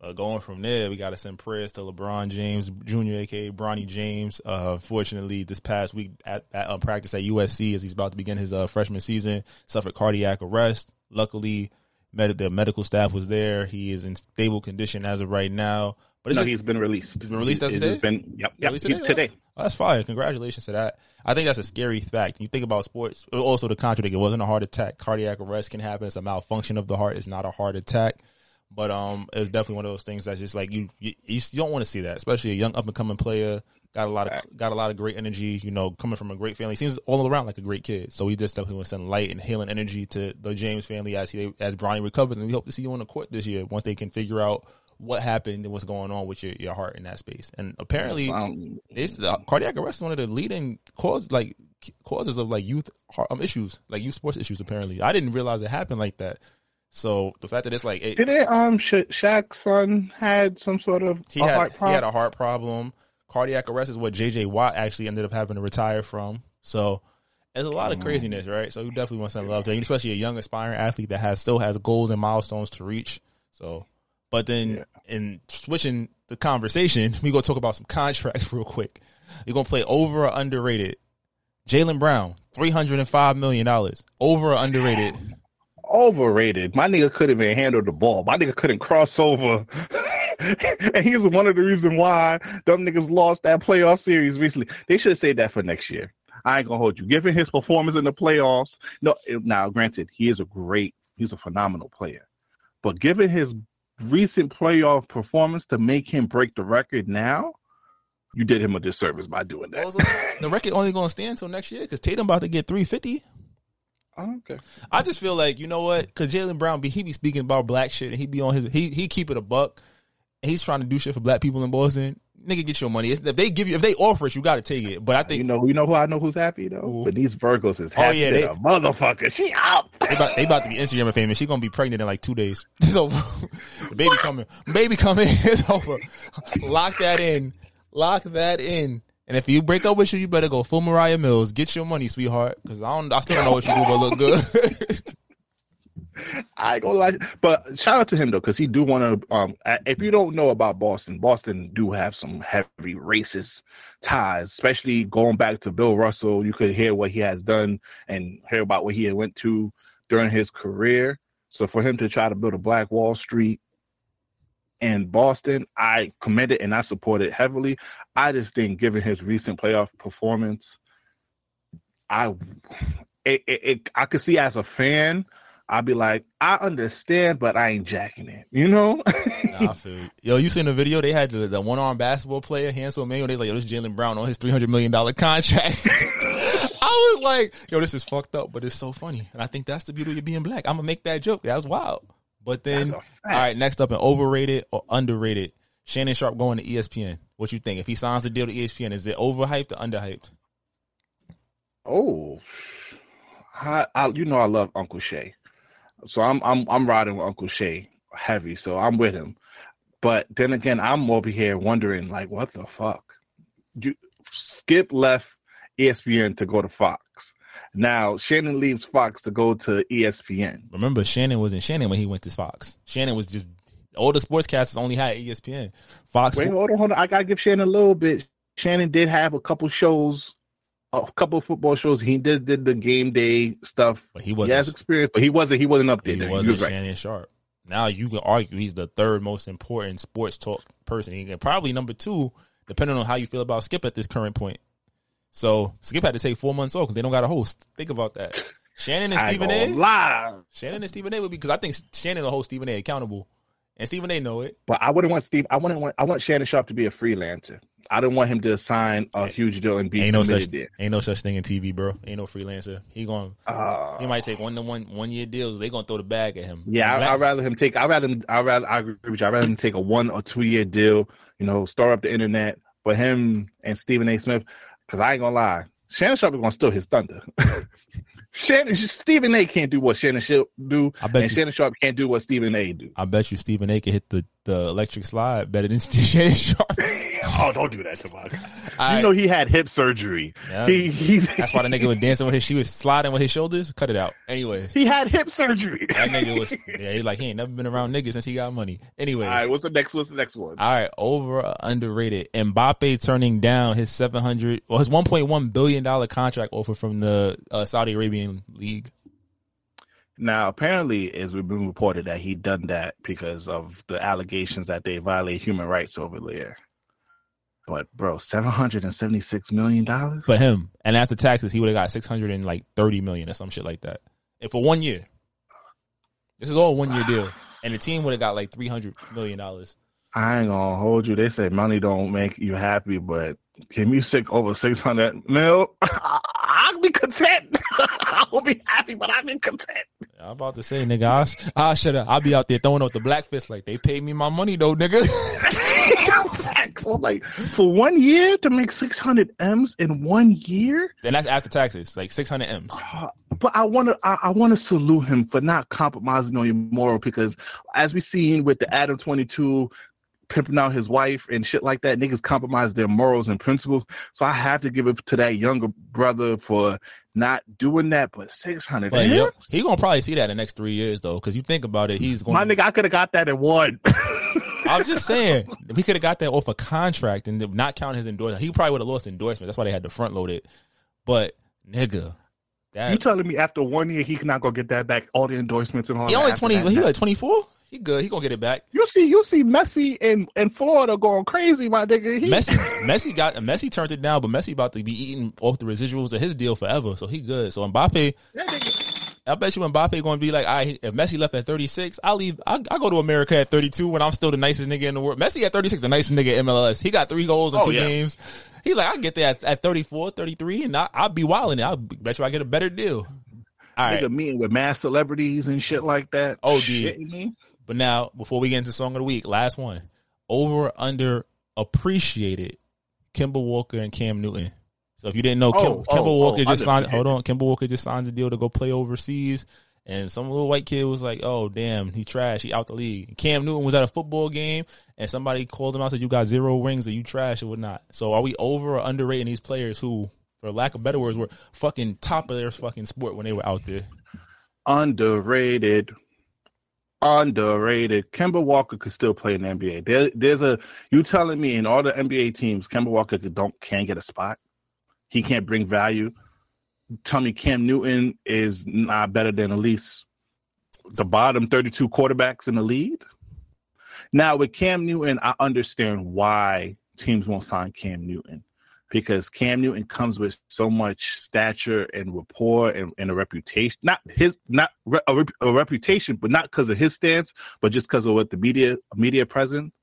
Uh, going from there, we got to send prayers to LeBron James Jr., aka Bronny James. Uh, fortunately, this past week at, at uh, practice at USC, as he's about to begin his uh, freshman season, suffered cardiac arrest. Luckily, med- the medical staff was there. He is in stable condition as of right now. But no, just- he's been released. He's been released as today? been yep, yep Released he- today? today. Oh, that's fire. Congratulations to that. I think that's a scary fact. You think about sports, also the contradict. It wasn't a heart attack. Cardiac arrest can happen. It's a malfunction of the heart. It's not a heart attack. But um, it's definitely one of those things that's just like you you, you don't want to see that, especially a young up and coming player. Got a lot of got a lot of great energy. You know, coming from a great family, seems all around like a great kid. So we just definitely want to send light and healing energy to the James family as he as Bronny recovers, and we hope to see you on the court this year once they can figure out what happened and what's going on with your, your heart in that space. And apparently, Um, it's uh, cardiac arrest is one of the leading cause like causes of like youth heart, um, issues, like youth sports issues. Apparently, I didn't realize it happened like that. So the fact that it's like it, Did it? Um, Sha- Shaq's son had some sort of he a had heart he had a heart problem. Cardiac arrest is what J.J. Watt actually ended up having to retire from. So there's a lot of craziness, right? So you definitely want to send love to him, especially a young aspiring athlete that has still has goals and milestones to reach. So, but then in switching the conversation, we gonna talk about some contracts real quick. You're gonna play over or underrated. Jaylen Brown, three hundred and five million dollars. Over or underrated? Overrated. My nigga couldn't even handle the ball. My nigga couldn't cross over. and he's one of the reasons why them niggas lost that playoff series recently. They should have saved that for next year. I ain't gonna hold you. Given his performance in the playoffs, no. Now, granted, he is a great, he's a phenomenal player, but given his recent playoff performance to make him break the record now, you did him a disservice by doing that. Also, the record only gonna stand until next year because Tatum about to get three fifty. Oh, okay. I just feel like you know what? Because Jaylen Brown be he be speaking about black shit and he be on his he he keep it a buck. And he's trying to do shit for black people in Boston. Nigga, get your money. It's, if they give you, if they offer it, you got to take it. But I think You know, you know who I know who's happy though. Who? But these Virgos is happy. Oh, happy. yeah, they- a motherfucker. She out. they about, they about to be Instagram famous. She gonna be pregnant in like two days. So the baby coming, baby coming. It's over. Lock that in. Lock that in. And if you break up with you, you better go full Mariah Mills. Get your money, sweetheart. Because I don't, I still don't know what you do, but look good. I gonna lie, but shout out to him though, because he do want to. Um, if you don't know about Boston, Boston do have some heavy racist ties, especially going back to Bill Russell. You could hear what he has done and hear about what he went to during his career. So for him to try to build a Black Wall Street in Boston, I commend it and I support it heavily. I just think, given his recent playoff performance, I it, it, it I could see as a fan I'd be like, I understand, but I ain't jacking it. You know? nah, you. Yo, you seen the video? They had the, the one arm basketball player, Hansel Mayo. They was like, yo, this Jaylen Brown on his three hundred million dollar contract. I was like, yo, this is fucked up, but it's so funny. And I think that's the beauty of being black. I'm gonna make that joke. That was wild. But then, all right, next up, an overrated or underrated. Shannon Sharpe going to ESPN. What you think? If he signs the deal to ESPN, is it overhyped or underhyped? Oh, I, I, you know I love Uncle Shay. So I'm I'm I'm riding with Uncle Shay heavy, so I'm with him. But then again, I'm over here wondering like, what the fuck? You Skip left ESPN to go to Fox. Now Shannon leaves Fox to go to ESPN. Remember, Shannon wasn't Shannon when he went to Fox. Shannon was just all the sportscasters only had ESPN. Fox. Wait, hold on, hold on. I gotta give Shannon a little bit. Shannon did have a couple shows a couple of football shows. He did did the game day stuff. But he was he has experience, but he wasn't he wasn't up there. He wasn't was Shannon right. Sharpe. Now you can argue he's the third most important sports talk person. He can probably number two, depending on how you feel about Skip at this current point. So Skip had to take four months off because they don't got a host. Think about that. Shannon and Stephen A. Lie. Shannon and Stephen A. would be because I think Shannon will hold Stephen A. accountable, and Stephen A. know it. But I wouldn't want Steve. I wouldn't want. I want Shannon Sharpe to be a freelancer. I don't want him to sign a huge deal and be ain't no such there. ain't no such thing in TV, bro. Ain't no freelancer. He going uh, he might take one to one one year deals. They gonna throw the bag at him. Yeah, I, would rather him take. I'd rather him. I rather I agree with you. I'd rather him take a one or two year deal. You know, start up the internet. But him and Stephen A. Smith, because I ain't gonna lie, Shannon Sharpe is gonna steal his thunder. Shannon Stephen A. can't do what Shannon should do, I bet and you, Shannon Sharpe can't do what Stephen A. do. I bet you Stephen A. can hit the, the electric slide better than Shannon Sharpe. oh, don't do that to my guy. I, you know he had hip surgery. Yeah, he, he's, that's why the nigga was dancing with his. She was sliding with his shoulders. Cut it out. Anyways, he had hip surgery. That nigga was. Yeah, he's like he ain't never been around niggas since he got money. Anyways, all right. What's the next? What's the next one? All right, over underrated. Mbappe turning down his seven hundred or his one point one billion dollar contract offer from the uh, Saudi Arabian league. Now, apparently, it's been reported that he done that because of the allegations that they violate human rights over there. But bro, seven hundred and seventy six million dollars for him, and after taxes, he would have got six hundred and like thirty million or some shit like that. And for one year, this is all one year deal, and the team would have got like three hundred million dollars. I ain't gonna hold you. They say money don't make you happy, but can you sick over six hundred mil? I'll be content. I will be happy, but I've been content. I'm about to say, nigga, I, I should have. I'll be out there throwing out the black fist like they paid me my money though, nigga. So like for one year to make six hundred m's in one year. Then that's after taxes, like six hundred m's. Uh, but I want to, I, I want to salute him for not compromising on your moral because, as we seen with the Adam twenty two pimping out his wife and shit like that. Niggas compromise their morals and principles. So I have to give it to that younger brother for not doing that. But six hundred, he gonna probably see that in the next three years though, because you think about it, he's going. My nigga, I could have got that in one. I'm just saying, we could have got that off a contract and not count his endorsement. He probably would have lost endorsement. That's why they had to front load it. But nigga, that, you telling me after one year he cannot go get that back? All the endorsements and all. He only twenty. That, he like twenty four. He good. He gonna get it back. You see, you see Messi in, in Florida going crazy, my nigga. He... Messi, Messi got Messi turned it down, but Messi about to be eating off the residuals of his deal forever. So he good. So Mbappe, I bet you Mbappe going to be like, I right, if Messi left at 36, I'll leave. I go to America at 32 when I'm still the nicest nigga in the world. Messi at 36, the nicest nigga in MLS. He got three goals in oh, two yeah. games. He's like, I get there at, at 34, 33, and I, will be wilding. It. I'll bet you I get a better deal. All nigga right. meeting with mass celebrities and shit like that. Oh, dude. But now, before we get into song of the week, last one. Over under appreciated Kemba Walker and Cam Newton. So if you didn't know, Kim, oh, Kemba oh, Walker oh, just signed. Hold on, Kemba Walker just signed a deal to go play overseas, And some little white kid was like, "Oh damn, he trash. He out the league." Cam Newton was at a football game, and somebody called him out said, "You got zero rings, or you trash, or whatnot." So are we over or underrating these players who, for lack of better words, were fucking top of their fucking sport when they were out there? Underrated. Underrated. Kemba Walker could still play in the NBA. There, there's a you telling me in all the NBA teams, Kemba Walker don't can't get a spot. He can't bring value. Tell me Cam Newton is not better than at least the bottom 32 quarterbacks in the lead. Now with Cam Newton, I understand why teams won't sign Cam Newton because Cam Newton comes with so much stature and rapport and, and a reputation. Not his, not a, a, reputation, but not because of his stance, but just because of what the media media present.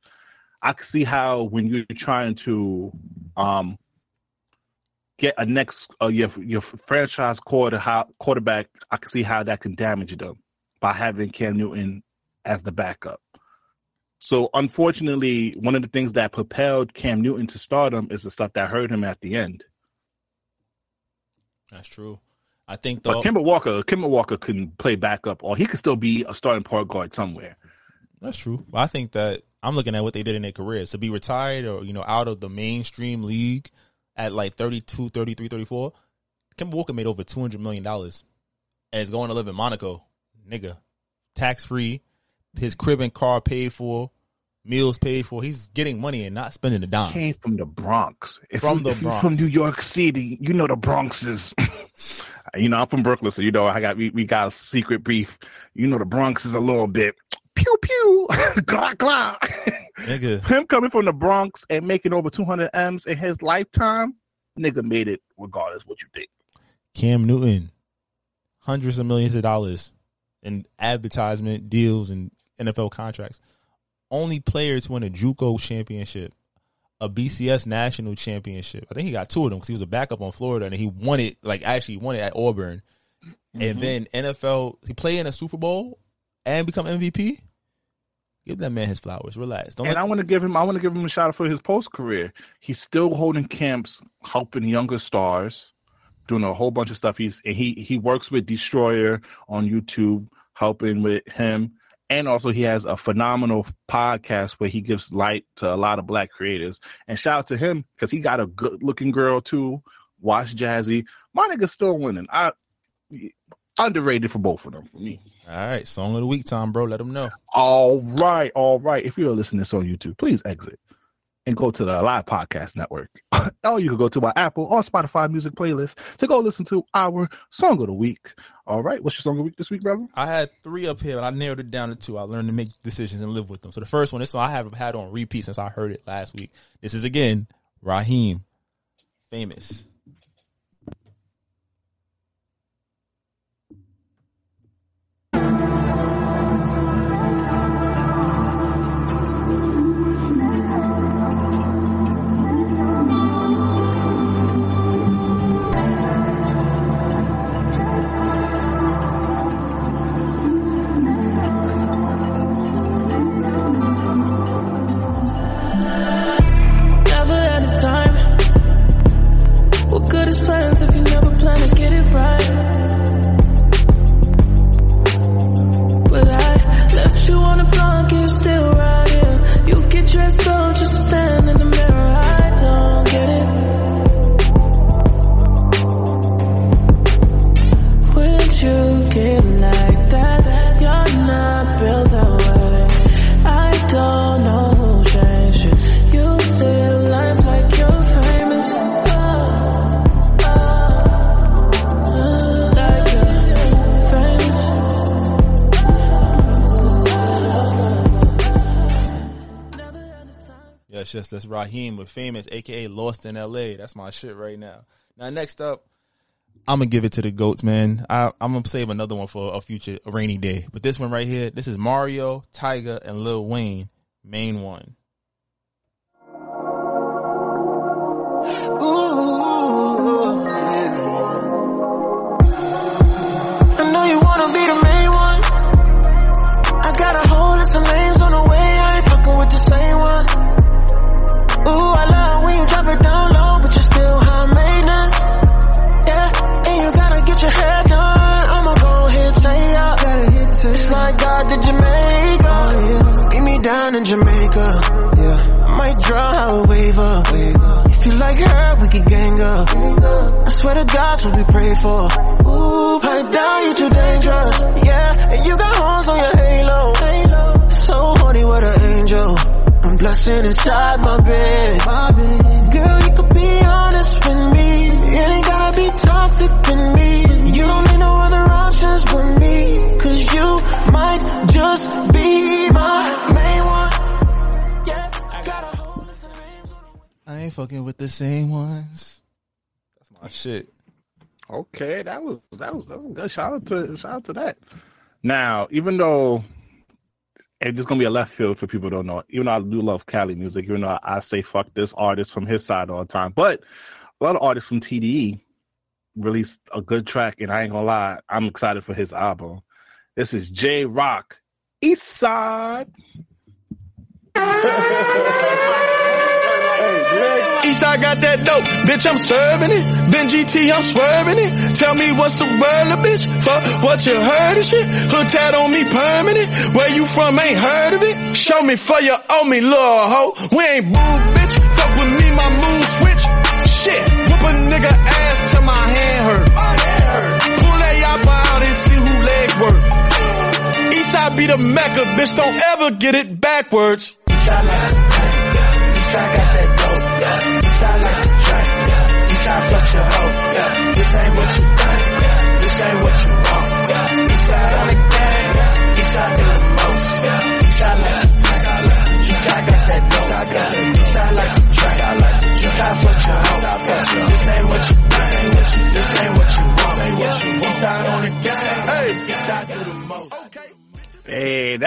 I can see how when you're trying to um, get a next uh, your your franchise quarter how, quarterback, I can see how that can damage them by having Cam Newton as the backup. So unfortunately, one of the things that propelled Cam Newton to stardom is the stuff that hurt him at the end. That's true. I think though, but Kemba Walker, Kemba Walker can play backup, or he could still be a starting point guard somewhere. That's true. I think that I'm looking at what they did in their careers to be retired or you know out of the mainstream league at like 32, 33, 34. Kemba Walker made over 200 million dollars and is going to live in Monaco, nigga, tax free his crib and car paid for, meals paid for. He's getting money and not spending a dime. Came from the Bronx. If from you, the Bronx. from New York City, you know the Bronx is. you know, I'm from Brooklyn, so you know I got we, we got a secret beef. You know the Bronx is a little bit pew pew, glah glah. Nigga. Him coming from the Bronx and making over 200 M's in his lifetime, nigga made it regardless what you think. Cam Newton, hundreds of millions of dollars in advertisement deals and NFL contracts. Only player to win a JUCO championship, a BCS national championship. I think he got two of them because he was a backup on Florida and he won it, like actually won it at Auburn. Mm-hmm. And then NFL, he played in a Super Bowl and become MVP. Give that man his flowers. Relax. Don't and I want to give him. I want to give him a shout out for his post career. He's still holding camps, helping younger stars doing a whole bunch of stuff. He's he he works with Destroyer on YouTube, helping with him, and also he has a phenomenal podcast where he gives light to a lot of black creators. And shout out to him because he got a good looking girl too. Watch Jazzy, my nigga's still winning. I underrated for both of them for me. All right, song of the week time, bro. Let them know. All right, all right. If you're listening to this on YouTube, please exit and go to the Live Podcast Network. or you can go to my Apple or Spotify music playlist to go listen to our song of the week. All right, what's your song of the week this week, brother? I had three up here, but I narrowed it down to two. I learned to make decisions and live with them. So the first one, this one I have had on repeat since I heard it last week. This is again Rahiim, famous. That's Rahiim with famous, aka Lost in LA. That's my shit right now. Now, next up, I'm gonna give it to the goats, man. I, am gonna save another one for a future a rainy day, but this one right here, this is Mario, Tyga, and Lil Wayne, main one. Ooh, I know you wanna be the main one. I got a whole list of your head done, I'ma go ahead say ya. It's like God did Jamaica. Oh, Beat me down in Jamaica. Yeah. Might draw how a wave up. If you like her, we could gang up. I swear to God's what we pray for. Ooh, pipe down, you too dangerous. Yeah, and you got horns on your halo. So horny, what an angel. I'm blessing inside my bed. Girl, you could be honest with me. It ain't gotta be toxic with me. You don't need no other options but me. Cause you might just be my main one. Yeah, I got a whole list of names on I ain't fucking with the same ones. That's my shit. Okay, that was that was that was good. Shout out to shout out to that. Now, even though and it's gonna be a left field for people who don't know, even though I do love Cali music, even though I say fuck this artist from his side all the time, but a lot of artists from TDE released a good track, and I ain't gonna lie, I'm excited for his album. This is Jay Rock, East Side. Eastside got that dope, bitch, I'm serving it. Ben GT, I'm swerving it. Tell me what's the word, bitch? Fuck what you heard of shit. Hood tat on me permanent. Where you from, ain't heard of it. Show me for you owe me, little hoe. We ain't boo, bitch. Fuck with me, my mood switch. Shit, a nigga ass till my hand hurt. Pull that yappa out and see who legs work. Eastside be the mecca, bitch, don't ever get it backwards. Eastside got that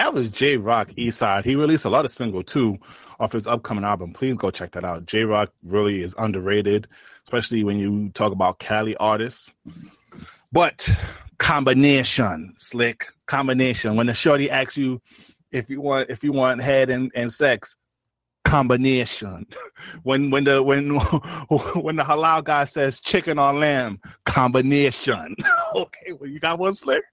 that was Jay Rock Eastside. He released a lot of single too off his upcoming album. Please go check that out. Jay Rock really is underrated, especially when you talk about Cali artists. But combination, slick combination. When the shorty asks you if you want if you want head and, and sex, combination. When when the when when the halal guy says chicken or lamb, combination. okay, well you got one slick.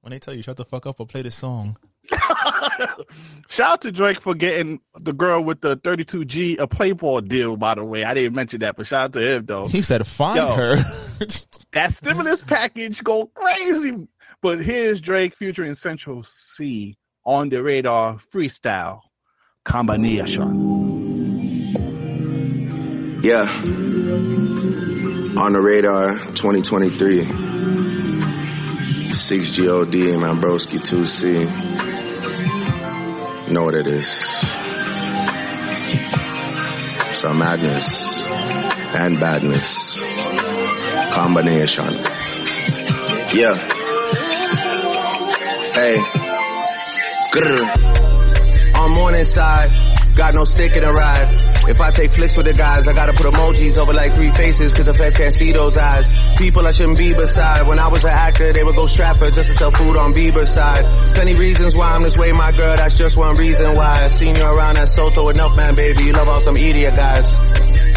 When they tell you shut the fuck up or play this song. Shout out to Drake for getting the girl with the 32G a Playboy deal, by the way. I didn't mention that, but shout out to him, though. He said find Yo. her. That stimulus package go crazy. But here's Drake featuring Central Cee on the radar freestyle combination. Yeah. On the radar 2023. 6GOD, man, broski 2C. You know what it is. Some madness and badness. Combination. Yeah. Hey. Grr. On morning side, got no stick in the ride. If I take flicks with the guys, I gotta put emojis over like three faces cause the feds can't see those eyes. People I shouldn't be beside. When I was an actor, they would go Stratford just to sell food on Bieber's side. Plenty reasons why I'm this way, my girl, that's just one reason why. I seen you around at Soto enough, man, baby. You love all some idiot guys.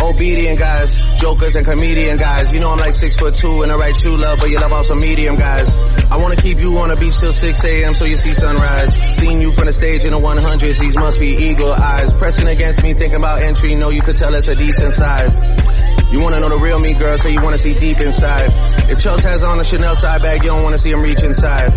Obedient guys, jokers and comedian guys. You know I'm like six foot two and the right shoe love, but you love all some medium guys. I wanna keep you on the beach till 6 a.m. so you see sunrise. Seen you from the stage in the 100s, these must be eagle eyes. Pressing against me, thinking about entry, know you could tell it's a decent size. You wanna know the real me, girl, so you wanna see deep inside. If Chels has on a Chanel side bag, you don't wanna see him reach inside.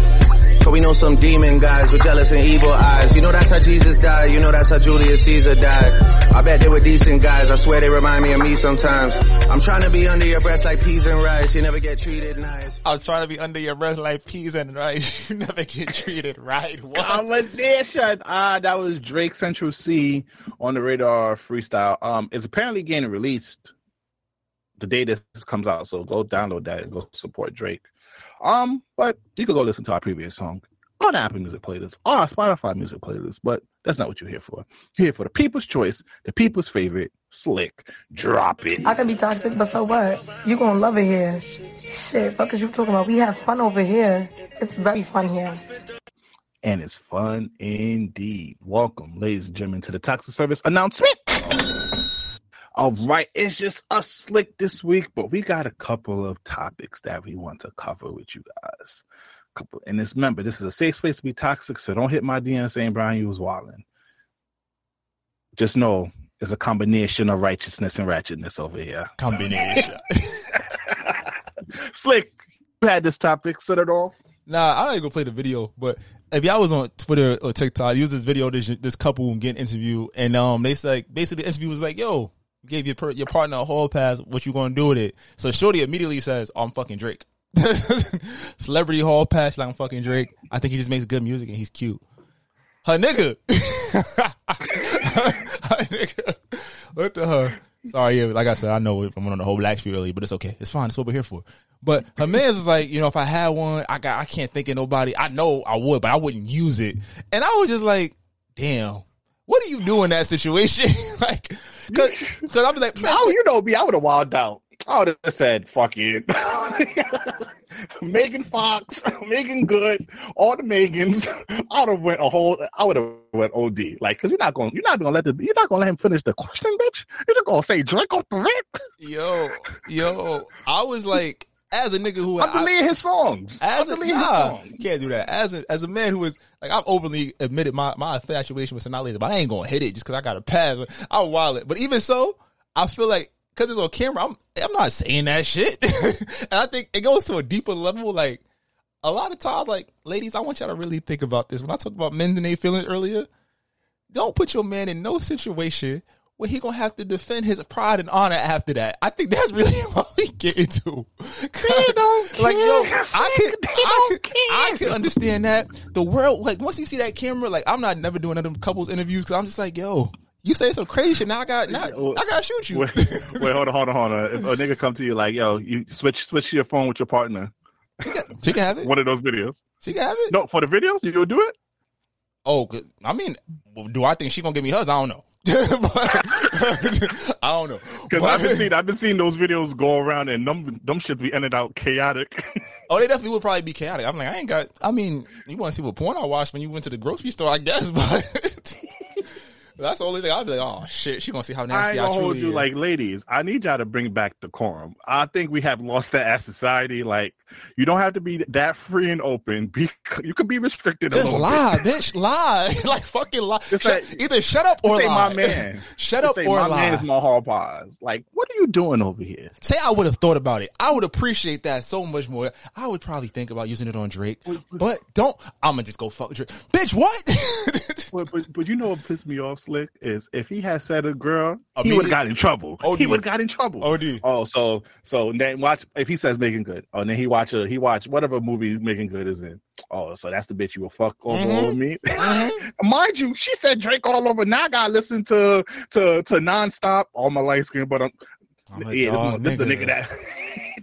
But we know some demon guys with jealous and evil eyes. You know that's how Jesus died. You know that's how Julius Caesar died. I bet they were decent guys. I swear they remind me of me sometimes. I'm trying to be under your breast like peas and rice. You never get treated nice. I was trying to be under your breath like peas and rice. You never get treated right. Combination. Ah, that was Drake Central Cee on the radar freestyle. Um, it's apparently getting released the day this comes out. So go download that and go support Drake. Um, but you can go listen to our previous song on Apple Music playlist, on our Spotify music playlist. But that's not what you're here for. You're here for the people's choice, the people's favorite, Slick. Drop it. I can be toxic, but so what? You gonna love it here. Shit, fuck is you talking about? We have fun over here. It's very fun here. and it's fun indeed. Welcome, ladies and gentlemen, to the Toxic Service announcement. All right, it's just us slick this week, but we got a couple of topics that we want to cover with you guys. Couple, and this remember, this is a safe space to be toxic, so don't hit my DM saying Brian you was wilding. Just know It's a combination of righteousness and ratchetness over here. Combination. Slick, you had this topic. Set it off. Nah, I ain't gonna play the video, but if y'all was on Twitter or TikTok, use this video this this couple getting interviewed, and um, they said basically the interview was like, "Yo, you gave your per- your partner a hall pass. What you gonna do with it?" So Shorty immediately says, oh, "I'm fucking Drake." Celebrity hall pass like I'm fucking Drake. I think he just makes good music and he's cute. Her nigga, her nigga, look at her. Sorry, yeah, like I said, I know I'm on the whole black street early, but it's okay. It's fine. It's what we're here for. But her man's was like, you know, if I had one, I got, I can't think of nobody. I know I would, but I wouldn't use it. And I was just like, damn, what do you do in that situation? like, cause, cause I'm like, Oh, you know me. I would have wilded out. I would have said, "Fuck it." Megan Fox, Meagan Good, all the Megans. I would have went a whole. I would have went OD. Like, cause you're not gonna You're not gonna let the. You're not gonna let him finish the question, bitch. You're just gonna say drink off the rip. yo, yo, I was like, as a nigga who I'm deleting his songs. As I'm a, deleting his nah, songs. you can't do that. As a as a man who is like I've openly admitted my my infatuation with Sanaa Lathan, but I ain't gonna hit it just because I got a pass. I'll wild it. But even so, I feel like because it's on camera, I'm I'm not saying that shit. and I think it goes to a deeper level. Like a lot of times, like ladies, I want y'all to really think about this. When I talked about men and their feelings earlier, don't put your man in no situation where he gonna have to defend his pride and honor after that. I think that's really what we get into. like yo, I can, I can, I can understand that. The world, like once you see that camera, like I'm not never doing them couples interviews because I'm just like, yo, you say some crazy shit. Now I got, now, I gotta shoot you. Wait, wait, hold on, hold on, hold on. If a nigga come to you like, yo, you switch switch your phone with your partner. She can have it. One of those videos. She can have it. No, for the videos, you'll do it. Oh, I mean, do I think she gonna give me hers? I don't know. I don't know. Because I've been seeing I've been seeing those videos go around and them them shit be ended out chaotic. Oh, they definitely would probably be chaotic. I'm like, I ain't got. I mean, you want to see what porn I watched when you went to the grocery store, I guess. But that's the only thing I'd be like, oh shit, she gonna see how I nasty ain't I, gonna hold truly you like ladies. I need y'all to bring back decorum. I think we have lost that as society. Like you don't have to be that free and open. Be you can be restricted a Just lie, bit. bitch, lie, like fucking lie. Shut- either shut up or lie. my man. shut up say or my lie. man is my hall pause. Like what are you doing over here? Say I would have thought about it. I would appreciate that so much more. I would probably think about using it on Drake, but don't. I'm gonna just go fuck Drake, bitch. What? But, but but you know what pissed me off, Slick, is if he had said a girl, he would have got in trouble. OD. He would have got in trouble. OD. Oh, so so then watch if he says Meagan Good. Oh, then he watch a he watch whatever movie Meagan Good is in. Oh, so that's the bitch you will fuck over Mhm. over me. Mind you, she said Drake all over. Now I gotta listen to to to nonstop all my light skin, but I'm, I'm a yeah, this, dog is, this is the nigga. nigga that.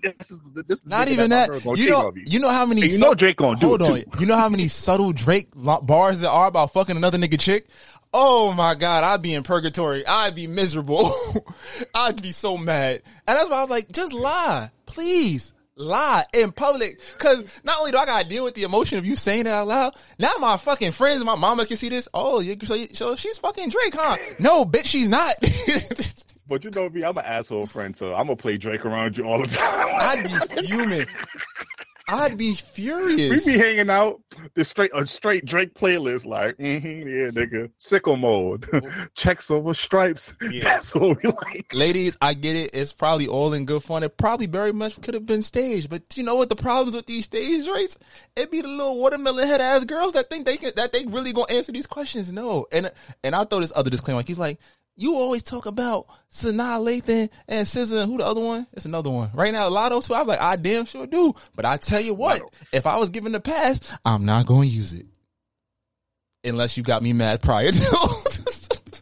this is the, this is Not nigga even my that. You cheat know, on me. you know how many. And you know Drake gonna do hold it, on. too. You know how many subtle Drake bars there are about fucking another nigga chick. Oh my god, I'd be in purgatory. I'd be miserable. I'd be so mad. And that's why I was like, just lie, please. Lie in public, cause not only do I gotta deal with the emotion of you saying it out loud, now my fucking friends and my mama can see this. Oh, you, so, so she's fucking Drake, huh? No, bitch, she's not. But you know me, I'm an asshole friend, so I'm gonna play Drake around you all the time. I'd be fuming. I'd be furious. We furious. be hanging out the straight a straight Drake playlist, like, mm-hmm, yeah, nigga, Sicko Mode, checks over stripes. That's what we like. Ladies, I get it. It's probably all in good fun. It probably very much could have been staged, but you know what the problems with these stage rates? It be the little watermelon head ass girls that think they can that they really gonna answer these questions. No, and and I'll throw this other disclaimer. Like he's like, you always talk about Sanaa Lathan and SZA who the other one? It's another one. Right now, Latto too. I was like, I damn sure do. But I tell you what, if I was given the pass, I'm not gonna use it unless you got me mad prior to.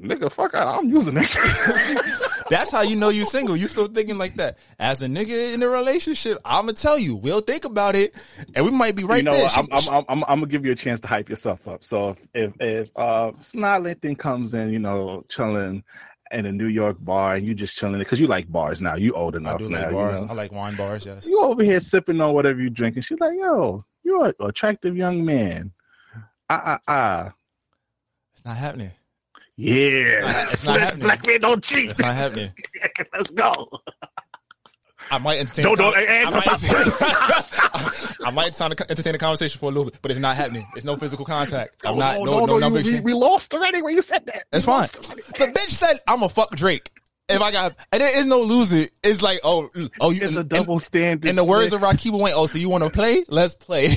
Nigga, fuck out. I'm using that shit. That's how you know you single. You still thinking like that. As a nigga in a relationship, I'ma tell you, we'll think about it, and we might be right you know there. I'm, I'm, I'm, I'm gonna give you a chance to hype yourself up. So if if, uh, thing comes in, you know, chilling in a New York bar, and you just chilling because you like bars now. You old I enough do now. like you know. I like wine bars. Yes. You over here sipping on whatever you drinking. She's like, yo, you're an attractive young man. Ah ah ah. It's not happening. Yeah. It's not, it's not. Black men don't cheat. It's not happening. Let's go. I might entertain. Don't- the don't- con- hey, hey, I, might stop. I might entertain the, conversation for a little bit, but it's not happening. It's no physical contact. I'm not. no, No, no, no, no, number you- we, we lost already when you said that. That's fine. The bitch said, "I'm a fuck Drake." If I got, and there is no losing. It's like, oh, oh, you. It's a double standard. In the words of Rakiba Wayne, oh, so you want to play? Let's play.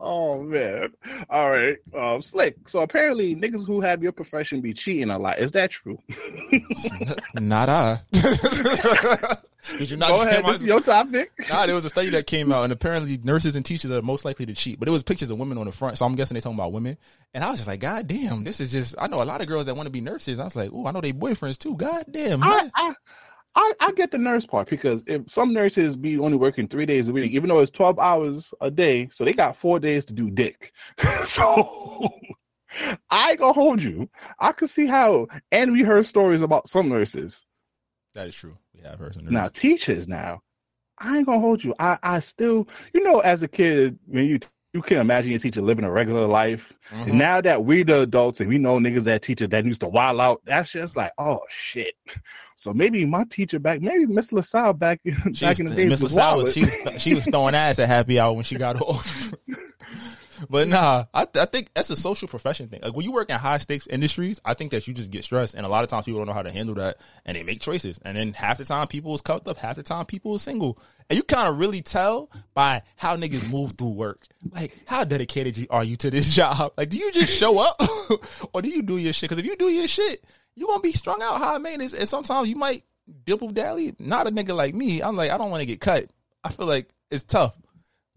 Oh man. All right. Um slick. So apparently niggas who have your profession be cheating a lot. Is that true? not I. Did you not Go ahead. my- This is your topic. Nah, there was a study that came out, and apparently nurses and teachers are most likely to cheat. But it was pictures of women on the front, so I'm guessing they talking about women. And I was just like, God damn, this is just. I know a lot of girls that want to be nurses. I was like, oh, I know they boyfriends too. God damn. I, I, I, I get the nurse part because if some nurses be only working three days a week, even though it's twelve hours a day, so they got four days to do dick. so I gonna hold you. I could see how, and we heard stories about some nurses. that is true. We have heard some nurses. Now teachers now, I ain't gonna hold you. I, I still, you know, as a kid, when you you can't imagine your teacher living a regular life. Mhm. And now that we the adults and we know niggas that teachers that used to wild out, that's just like, oh shit. So maybe my teacher back, maybe Miss LaSalle back back was- in the days Miss was LaSalle was- she was she was throwing ass at happy hour when she got off. But nah, I, I think that's a social profession thing. Like when you work in high stakes industries, I think that you just get stressed, and a lot of times people don't know how to handle that, and they make choices. And then half the time people is cuffed up, half the time people is single, and you kind of really tell by how niggas move through work. Like how dedicated you- are you to this job? Like do you just show up, or do you do your shit? Because if you do your shit, you gonna be strung out high maintenance, and sometimes you might dibble dally. Not a nigga like me. I'm like I don't want to get cut. I feel like it's tough,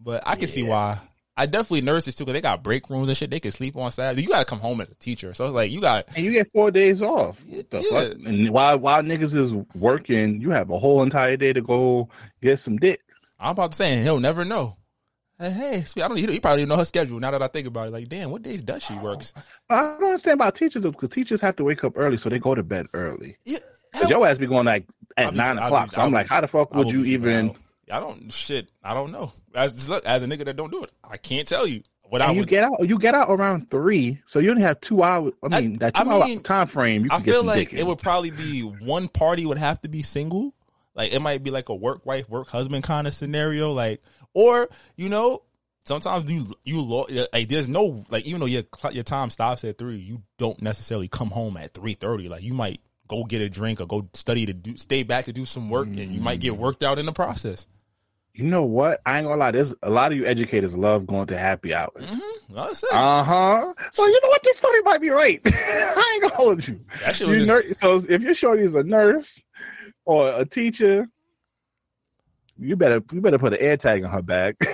but I can see why. I definitely nurses too because they got break rooms and shit. They can sleep on Saturday. You gotta come home as a teacher, so it's like you got and you get four days off. What the Yeah. fuck? And while while niggas is working, you have a whole entire day to go get some dick. I'm about to say, he'll never know. Hey, hey, sweet, I don't. He, probably know her schedule now that I think about it. Like, damn, what days does she works? I don't understand about teachers though, because teachers have to wake up early, so they go to bed early. Yeah, your ass be going like at be- nine o'clock. be- so I'm I'll like, how the fuck would you be even? I don't shit. I don't know. As look, as a nigga that don't do it, I can't tell you what I And you would. get out. You get out around three, so you only have two hours. I mean, that two I hour mean, time frame. You I feel like it would probably be one party would have to be single. Like it might be like a work wife, work husband kind of scenario. Like, or you know, sometimes you you lo- like there's no like even though your your time stops at three, you don't necessarily come home at three thirty. Like you might go get a drink or go study to do stay back to do some work, and you might get mm. worked out in the process. You know what? I ain't gonna lie. There's a lot of you educators love going to happy hours. It. Uh huh. So you know what? This story might be right. I ain't gonna hold you. That shit You nur- so if your shorty is a nurse or a teacher, you better you better put an air tag on her back.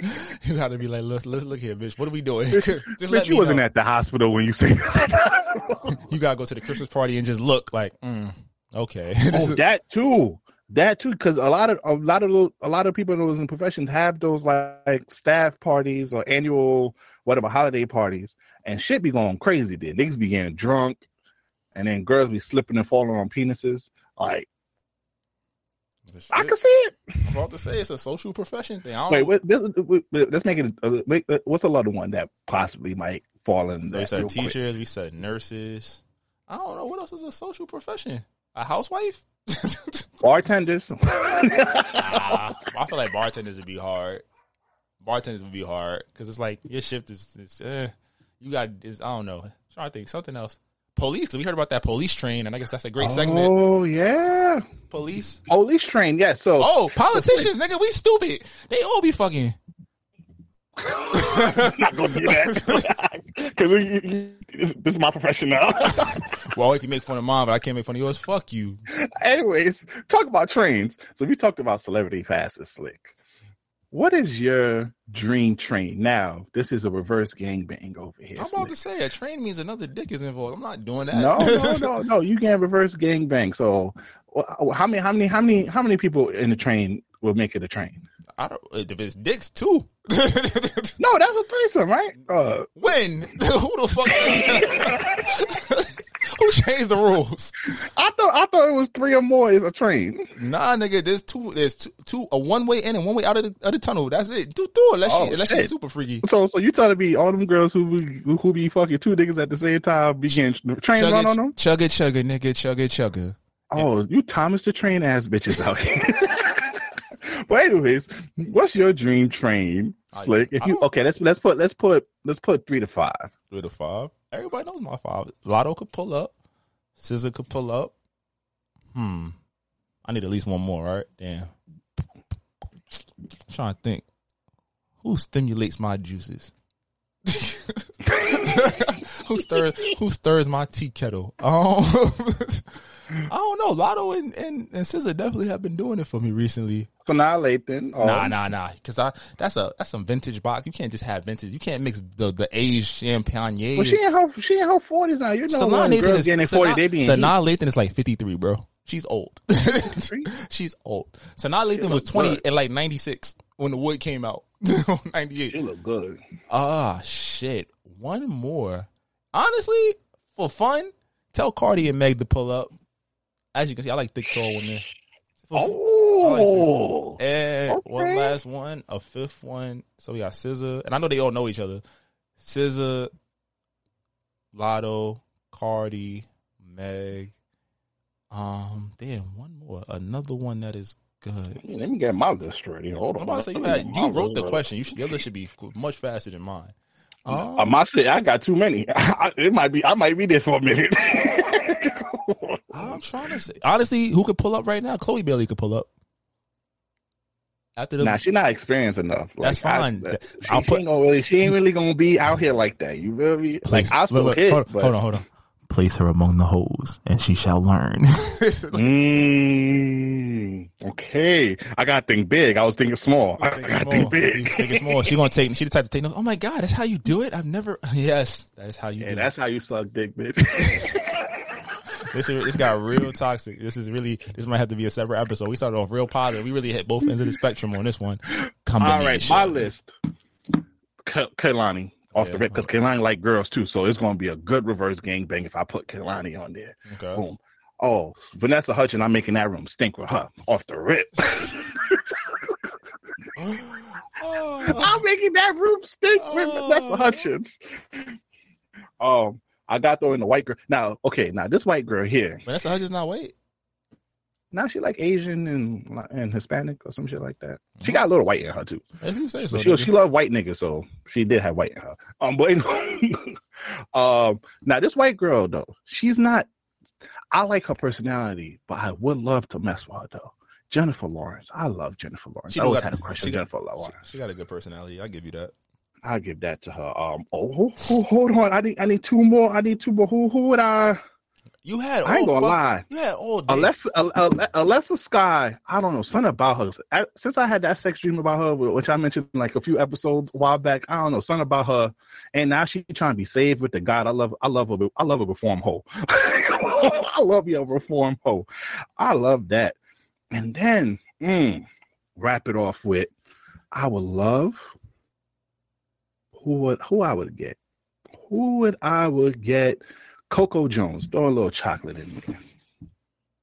you got to be like, let's let's look here, bitch. What are we doing? Just bitch, let you wasn't know. at the hospital when you say you was at the hospital. You gotta go to the Christmas party and just look like, mm, okay. oh, that too. That too, because a lot of a lot of those- a lot of people in those professions have those like, like staff parties or annual whatever holiday parties, and shit be going crazy. Then niggas be getting drunk, and then girls be slipping and falling on penises. Like I can see it. I'm about to say it's a social profession thing. I don't Wait, what, this, wait, wait, let's make it. Uh, make, uh, what's another one that possibly might fall in? So we said real quick? teachers, we said nurses. I don't know what else is a social profession. A housewife? bartenders. Ah, I feel like bartenders would be hard. Bartenders would be hard because it's like your shift is, is eh, you got is I don't know. I'm trying to think something else. Police. We heard about that police train, and I guess that's a great segment. Oh yeah, Police. police train. Yeah. So Oh, politicians, nigga, we stupid. They all be fucking. Not gonna do that because this is my profession now. Well, if you make fun of mine, but I can't make fun of yours, fuck you. Anyways, talk about trains. So we talked about celebrity fast and slick. What is your dream train? Now, this is a reverse gangbang over here. I'm Slick. about to say a train means another dick is involved. I'm not doing that. No, no, no, no. You can't reverse gangbang. So, how many, how many, how many, how many people in the train will make it a train? I don't. If it's dicks too. No, that's a threesome, right? Uh, when? Who the fuck? Who changed the rules? I thought I thought it was three or more is a train. Nah, nigga. There's two. There's two. two a one way in and one way out of the, of the tunnel. That's it. Do do unless Oh, she unless she's super freaky. So, so you telling me all them girls who be, who, be fucking two niggas at the same time begin train Chugga, run on them? chugga, chugga, nigga, chugga, chugga. Oh, you Thomas the Train ass bitches out here. But anyways, what's your dream train, Slick? If you okay, let's let's put let's put let's put three to five. Three to five. Everybody knows my five. Latto could pull up. SZA could pull up. Hmm. I need at least one more, right? Damn. trying to think. Who stimulates my juices? who stirs who stirs my tea kettle? Um, I don't know. Latto and, and, and SZA definitely have been doing it for me recently. Sanaa Lathan. Um, Nah, nah, nah. Because I that's a that's some vintage box. You can't just have vintage. You can't mix the the aged champagne. Well, she in her she in her forties now. You know, Sanaa Lathan girls is getting forty, Sanaa- they be Sanaa Lathan is like fifty three, bro. She's old. She's old. Sanaa Lathan was twenty good. in like ninety six when the wood came out. ninety eight. She look good. Ah, shit. One more. Honestly, for fun, tell Cardi and Meg to pull up. As you can see, I like thick tall women. Oh, And one last one, a fifth one. So we got SZA, and I know they all know each other. SZA, Latto, Cardi, Meg. Um, damn, one more. Another one that is good. Let me get my list ready. Hold on. I'm about to say you had you wrote the question. You should your list should be much faster than mine. Um, I must say I got too many. it might be I might be there for a minute. I'm trying to say honestly, who could pull up right now? Chloe Bailey could pull up. After the nah, she not experienced enough. Like, That's fine. I, she, I'll she put- ain't gonna really. She ain't really gonna be out here like that. You feel me? Like I still Look, hit, hold, but hold on, hold on. Place her among the hoes, and she shall learn. Mm, okay, I got to think big. I was thinking small. I, I got to think big. Think it's more. She gonna take. She the type to take. Oh my god, that's how you do it. I've never. Yes, that's how you Yeah, do that's how you suck dick, bitch. This is, this got real toxic. This is really. This might have to be a separate episode. We started off real positive. We really hit both ends of the spectrum on this one. Come on. All right, my list. Ka- Kehlani off the rip because Kehlani like girls too, so it's gonna be a good reverse gangbang if I put Kehlani on there. Okay. Boom. Oh, Vanessa Hudgens, I'm making that room stink with her off the rip. I'm making that room stink with Vanessa Hudgens. Um, I got though in the white girl. Now, okay, now this white girl here. Vanessa Hudgens not white. Now she like Asian and and Hispanic or some shit like that. She got a little white in her too. If you say so, she she loved white niggas, so she did have white in her. Um, but um, now this white girl though, she's not. I like her personality, but I would love to mess with her though. Jennifer Lawrence, I love Jennifer Lawrence. I always got- had a crush on Jennifer Lawrence. She got a good personality. I give you that. I'll give that to her. Um, oh, ho- hold on, I need I need two more. I need two more. Who who would I? You had. I ain't gonna fuck- lie. You had all day. Alessa, Al- Al- Alessa Sky, I don't know, something about her. I- Since I had that sex dream about her, which I mentioned like a few episodes a while back, I don't know, something about her. And now she trying to be saved with the God. I love, I love her. I love a reform hoe. I love you, a reform hoe. I love that. And then mm, wrap it off with, I would love. Who would who I would get? Who would I would get? Coco Jones. Throw a little chocolate in there.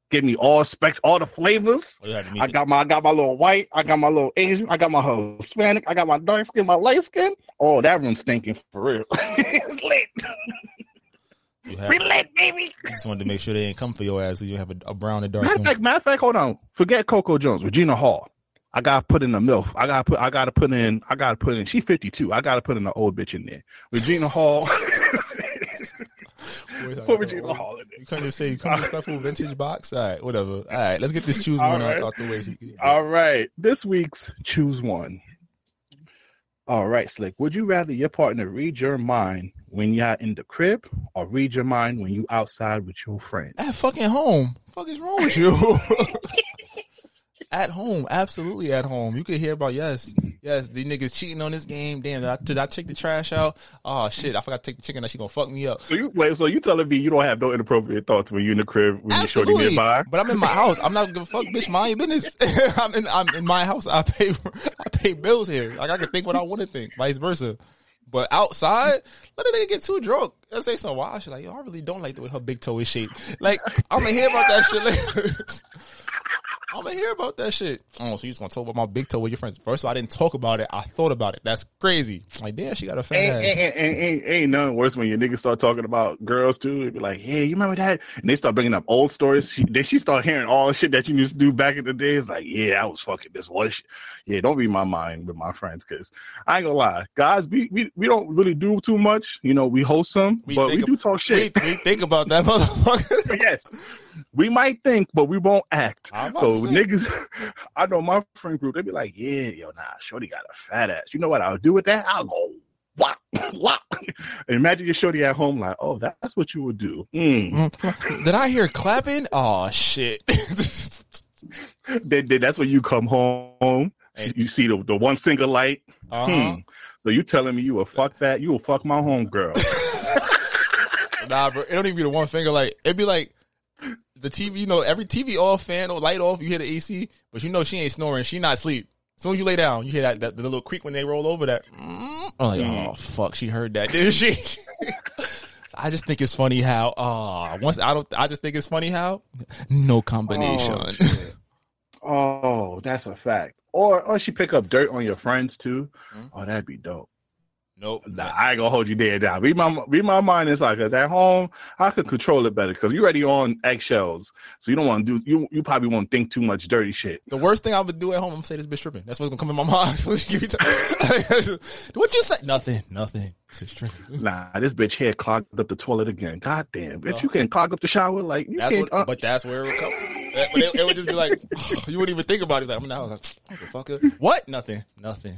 Give me all specs, all the flavors. Oh, you had to meet I got my I got my little white, I got my little Asian, I got my Hispanic, I got my dark skin, my light skin. Oh, that room's stinking for real. it's lit. You lit, baby. just wanted to make sure they ain't come for your ass. So you have a, a brown and dark Matter of skin. fact, matter of fact, hold on. Forget Coco Jones, Regina Hall. I gotta put in a MILF. I gotta put I gotta put in I gotta put in she 52. I gotta put in an old bitch in there. Regina Hall. Put Regina Hall in there. You can't just say you come respectful vintage box. All right, whatever. All right, let's get this choose All one out, right. out the way. So you can- All right. This week's choose one. All right, Slick. Would you rather your partner read your mind when you're in the crib or read your mind when you outside with your friends? At fucking home. fuck is wrong with you? at home, absolutely at home. You could hear about yes, yes, these niggas cheating on this game. Damn, did I, did I take the trash out? Oh shit, I forgot to take the chicken. That she gonna fuck me up. So you wait, so you telling me you don't have no inappropriate thoughts when you in the crib when you shorty nearby? But I'm in my house. I'm not gonna fuck, bitch. Mind your business. I'm in I'm in my house. I pay I pay bills here. Like I can think what I want to think, vice versa. But outside, let a nigga get too drunk. Let's say some wild shit like, yo, I really don't like the way her big toe is shaped. Like, I'm gonna hear about that shit later. I'm gonna hear about that shit. Oh, so you just gonna talk about my big toe with your friends? First of all, I didn't talk about it. I thought about it. That's crazy. Like, damn, she got a fat Ain't, ass. ain't, ain't, ain't, ain't nothing worse when your niggas start talking about girls too. It'd be like, hey, you remember that? And they start bringing up old stories. She, then she start hearing all the shit that you used to do back in the day. It's like, yeah, I was fucking this one shit. Yeah, don't read my mind with my friends because I ain't gonna lie, guys, we, we we don't really do too much. You know, we wholesome, but we think do ab- talk shit. We, we think about that motherfucker. yes, we might think, but we won't act. So niggas, I know my friend group, they be like, yeah, yo, nah, shorty got a fat ass. You know what I'll do with that? I'll go. Whop. And imagine your shorty at home, like, oh, that's what you would do. Mm. Did I hear clapping? Oh shit. Then- then that's when you come home. You see the, the one single light. Uh-huh. Hmm. So you telling me you will fuck that? You will fuck my home girl. nah, bro. It don't even be the one finger. Like it'd be like the TV. You know, every TV off, fan or light off. You hear the AC, but you know she ain't snoring. She not asleep. As soon as you lay down, you hear that, that the little creak when they roll over. That mm, I'm like, oh fuck, she heard that, didn't she? I just think it's funny how uh once I don't I just think it's funny how no combination. Oh. Oh, that's a fact. Or or she pick up dirt on your friends too. Oh, that'd be dope. Nope. Nah, I ain't gonna hold you there down. Read my read my mind inside because at home I could control it better because you're already on eggshells, so you don't want to do you you probably won't think too much dirty shit. The worst thing I would do at home, I'm gonna say this bitch tripping. That's what's gonna come in my mind. what you say? Nothing. Nothing. Nah, this bitch here clogged up the toilet again. God damn, bitch, you can clog up the shower like you That's can't. what, uh, but that's where it would come. That- it, it would just be like you wouldn't even think about it. Like I'm now like motherfucker. What? Nothing. Nothing.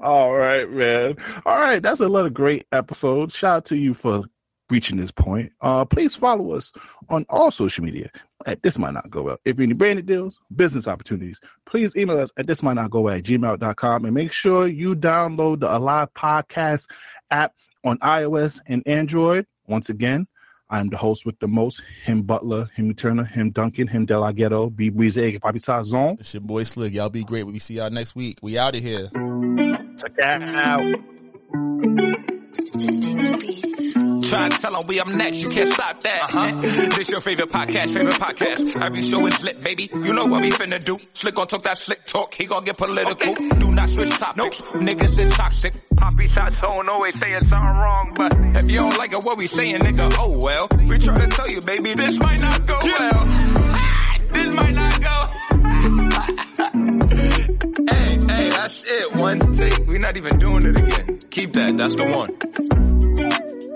All right, man. All right, that's another great episode. Shout out to you for reaching this point. Uh, please follow us on all social media at This Might Not Go Well. If you need branded deals, business opportunities, please email us at This Might Not Go Well at gmail.com and make sure you download the Alive Podcast app on iOS and Android. Once again, I'm the host with the most, him Butler, him Turner, him Duncan, him Delaghetto, B Breeze, Papi Sazon. It's your boy Slick. Y'all be great. We see y'all next week. We out of here. Check that out. Try to tell them we up next, you can't stop that. Uh-huh. This your favorite podcast, favorite podcast. Every show is lit, baby. You know what we finna do. Slick gon' talk that slick talk, he gon' get political. Do not switch topics, niggas is toxic. Poppy shots don't always saying something wrong, but if you don't like it, what we saying, nigga, oh well. We try to tell you, baby, this might not go well. this might not go. That's it. One take. We're not even doing it again. Keep that. That's the one.